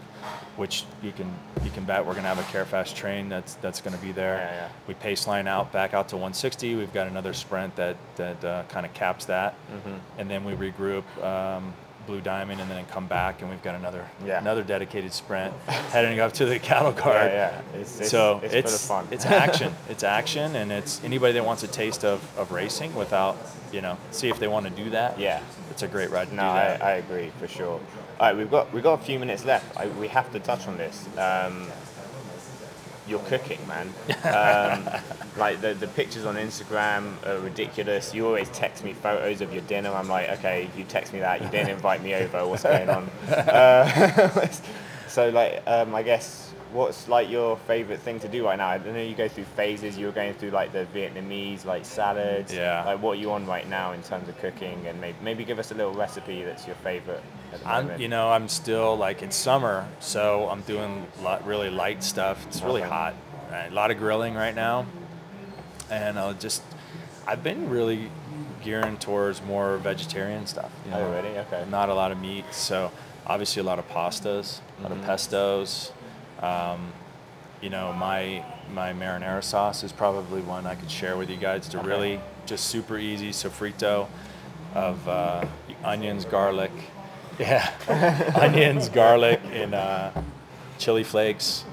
Speaker 2: which you can you can bet we're going to have a Carefast train that's that's going to be there.
Speaker 1: Yeah, yeah.
Speaker 2: We pace line out back out to 160. We've got another sprint that that uh, kind of caps that,
Speaker 1: Mm-hmm.
Speaker 2: and then we regroup. Um, Blue Diamond, and then come back, and we've got another
Speaker 1: Yeah.
Speaker 2: another dedicated sprint heading up to the cattle guard.
Speaker 1: Yeah, yeah. It's, it's,
Speaker 2: so
Speaker 1: it's,
Speaker 2: it's
Speaker 1: fun.
Speaker 2: it's action. It's action, and it's anybody that wants a taste of, of racing without, you know, see if they want to do that.
Speaker 1: Yeah.
Speaker 2: it's a great ride to
Speaker 1: No,
Speaker 2: do
Speaker 1: I. I agree for sure. All right, we've got we've got a few minutes left. I, we have to touch on this. Um, your cooking, man. Um, like the the pictures on Instagram are ridiculous. You always text me photos of your dinner. I'm like, okay, you text me that. You didn't invite me over. What's going on? Uh, so like, um, I guess what's like your favorite thing to do right now? I know you go through phases. You're going through like the Vietnamese like salads.
Speaker 2: Yeah.
Speaker 1: Like what are you on right now in terms of cooking? And maybe maybe give us a little recipe that's your favorite.
Speaker 2: I'm, you know, I'm still like it's summer, so I'm doing li- really light stuff. It's really
Speaker 1: Okay.
Speaker 2: hot. Right? A lot of grilling right now, and I'll just, I've been really gearing towards more vegetarian stuff. You
Speaker 1: Oh,
Speaker 2: know?
Speaker 1: really? Okay.
Speaker 2: Not a lot of meat, so obviously a lot of pastas, a lot
Speaker 1: Mhm.
Speaker 2: of pestos. Um, you know, my my marinara sauce is probably one I could share with you guys. A
Speaker 1: Okay.
Speaker 2: really just super easy sofrito of uh, onions, garlic, yeah, onions, garlic, and uh, chili flakes,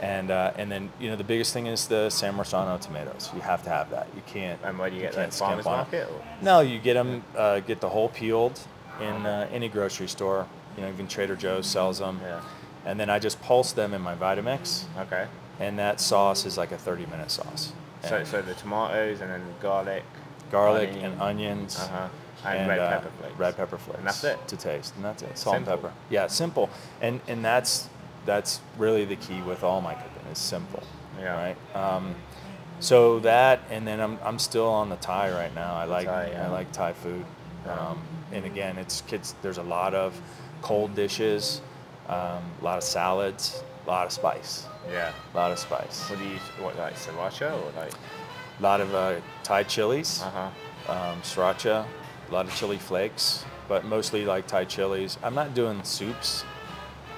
Speaker 2: and uh, and then you know the biggest thing is the San Marzano tomatoes. You have to have that. You can't.
Speaker 1: And where do you get
Speaker 2: can't
Speaker 1: that? Farmers market? Or?
Speaker 2: No, you get them, uh, get the whole peeled in uh, any grocery store. You know, even Trader Joe's sells them.
Speaker 1: Yeah.
Speaker 2: And then I just pulse them in my Vitamix,
Speaker 1: Okay.
Speaker 2: and that sauce is like a 30 minute sauce.
Speaker 1: So,
Speaker 2: And
Speaker 1: so the tomatoes and then garlic.
Speaker 2: garlic
Speaker 1: onion.
Speaker 2: and onions.
Speaker 1: Uh-huh. And, red
Speaker 2: uh,
Speaker 1: pepper flakes.
Speaker 2: Red pepper flakes.
Speaker 1: And that's it?
Speaker 2: To taste, and that's it. Salt
Speaker 1: Simple.
Speaker 2: and pepper. Yeah, simple. And and that's that's really the key with all my cooking is simple.
Speaker 1: Yeah.
Speaker 2: Right. Um, so that, and then I'm I'm still on the Thai right now. I like
Speaker 1: Thai, yeah.
Speaker 2: I like Thai food.
Speaker 1: Yeah.
Speaker 2: Um, and again, it's kids. There's a lot of cold dishes, um, a lot of salads, a lot of spice,
Speaker 1: Yeah.
Speaker 2: a lot of spice,
Speaker 1: What do you what like sriracha or like?
Speaker 2: a lot of uh, Thai chilies.
Speaker 1: Uh huh.
Speaker 2: um, sriracha, a lot of chili flakes, but mostly like Thai chilies. I'm not doing soups.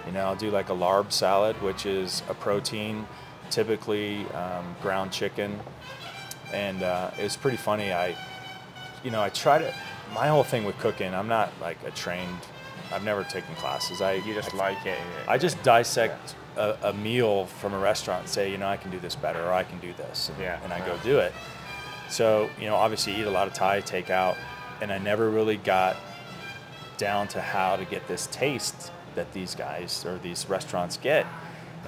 Speaker 2: You know, I'll do like a larb salad, which is a protein, typically um, ground chicken. And uh, it's pretty funny. I, you know, I try to. My whole thing with cooking, I'm not like a trained I've never taken classes. I
Speaker 1: You just
Speaker 2: I,
Speaker 1: like it.
Speaker 2: I just dissect a, a meal from a restaurant and say, you know, I can do this better or I can do this. And,
Speaker 1: Yeah,
Speaker 2: and I
Speaker 1: yeah.
Speaker 2: go do it. So, you know, obviously eat a lot of Thai takeout and I never really got down to how to get this taste that these guys or these restaurants get.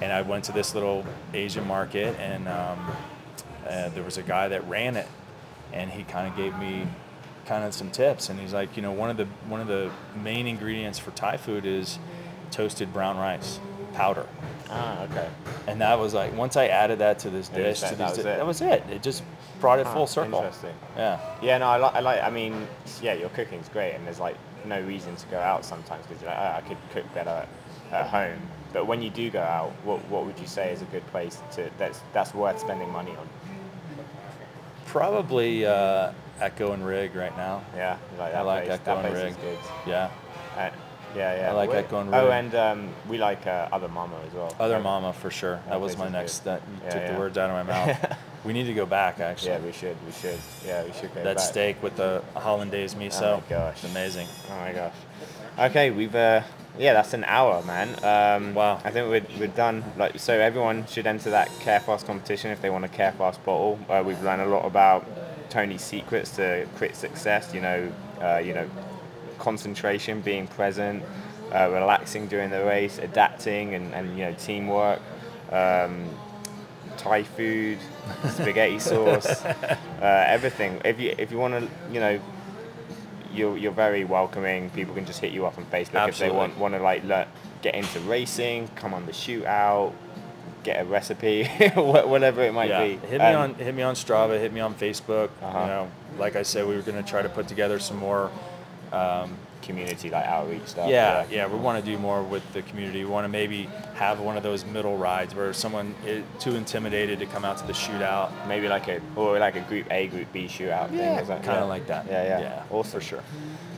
Speaker 2: And I went to this little Asian market and um, uh, there was a guy that ran it and he kind of gave me kind of some tips and he's like you know one of the one of the main ingredients for thai food is toasted brown rice powder
Speaker 1: Ah, okay.
Speaker 2: and that was like once i added that to this dish to
Speaker 1: that was it?
Speaker 2: that was it it just brought it
Speaker 1: Ah,
Speaker 2: full circle
Speaker 1: Interesting.
Speaker 2: yeah
Speaker 1: Yeah, no, I like. I like. I mean, yeah, your cooking's great, and there's like no reason to go out sometimes because you're like, oh, I could cook better at home. But when you do go out, what what would you say is a good place to that's that's worth spending money on?
Speaker 2: probably uh, echo and rig right now
Speaker 1: Yeah, like
Speaker 2: I like
Speaker 1: place.
Speaker 2: Echo
Speaker 1: that
Speaker 2: and Rig.
Speaker 1: is good.
Speaker 2: yeah
Speaker 1: Uh, yeah, yeah.
Speaker 2: I like Echo and
Speaker 1: Oh, and um, we like uh, Other Mama as well.
Speaker 2: other mama for sure that, was my next
Speaker 1: good.
Speaker 2: that you
Speaker 1: Yeah,
Speaker 2: took
Speaker 1: yeah.
Speaker 2: the words out of my mouth we need to go back actually
Speaker 1: Yeah, we should. We should. Yeah, we should go back.
Speaker 2: that
Speaker 1: back.
Speaker 2: steak with the hollandaise miso
Speaker 1: Oh my gosh.
Speaker 2: it's amazing
Speaker 1: Oh my gosh. Okay, we've uh, yeah, that's an hour, man. Um,
Speaker 2: Wow.
Speaker 1: I think we're, we're done. Like, so everyone should enter that Carefast competition if they want a Carefast bottle. Uh, we've learned a lot about Tony's secrets to crit success. You know, uh, you know, concentration, being present, uh, relaxing during the race, adapting, and, and you know, teamwork. Um, Thai food, spaghetti sauce, uh, everything. If you if you want to, you know, you're you're very welcoming. People can just hit you up on Facebook if they want want to like learn, get into racing, come on the shootout, get a recipe, whatever it might
Speaker 2: yeah.
Speaker 1: be.
Speaker 2: Hit me
Speaker 1: Um,
Speaker 2: on hit me on Strava, hit me on Facebook.
Speaker 1: Uh-huh.
Speaker 2: You know, like I said, we were going to try to put together some more. Um,
Speaker 1: community like outreach stuff.
Speaker 2: yeah, yeah, we want to do more with the community. We want to maybe have one of those middle rides where someone is too intimidated to come out to the shootout.
Speaker 1: Maybe like a or like a group A, group B shootout thing.
Speaker 2: Yeah,
Speaker 1: is that-
Speaker 2: kinda
Speaker 1: yeah.
Speaker 2: like that.
Speaker 1: Yeah, yeah,
Speaker 2: Yeah,
Speaker 1: awesome.
Speaker 2: for sure.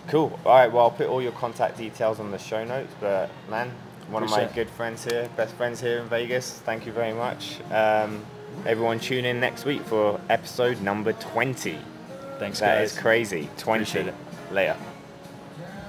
Speaker 1: Cool. All right. Well, I'll put all your contact details on the show notes. But man, one of my good friends here, best friends here in Vegas. Thank you very much. Um, everyone, tune in next week for episode number twenty.
Speaker 2: Thanks,
Speaker 1: That
Speaker 2: guys.
Speaker 1: is crazy. Twenty. Later.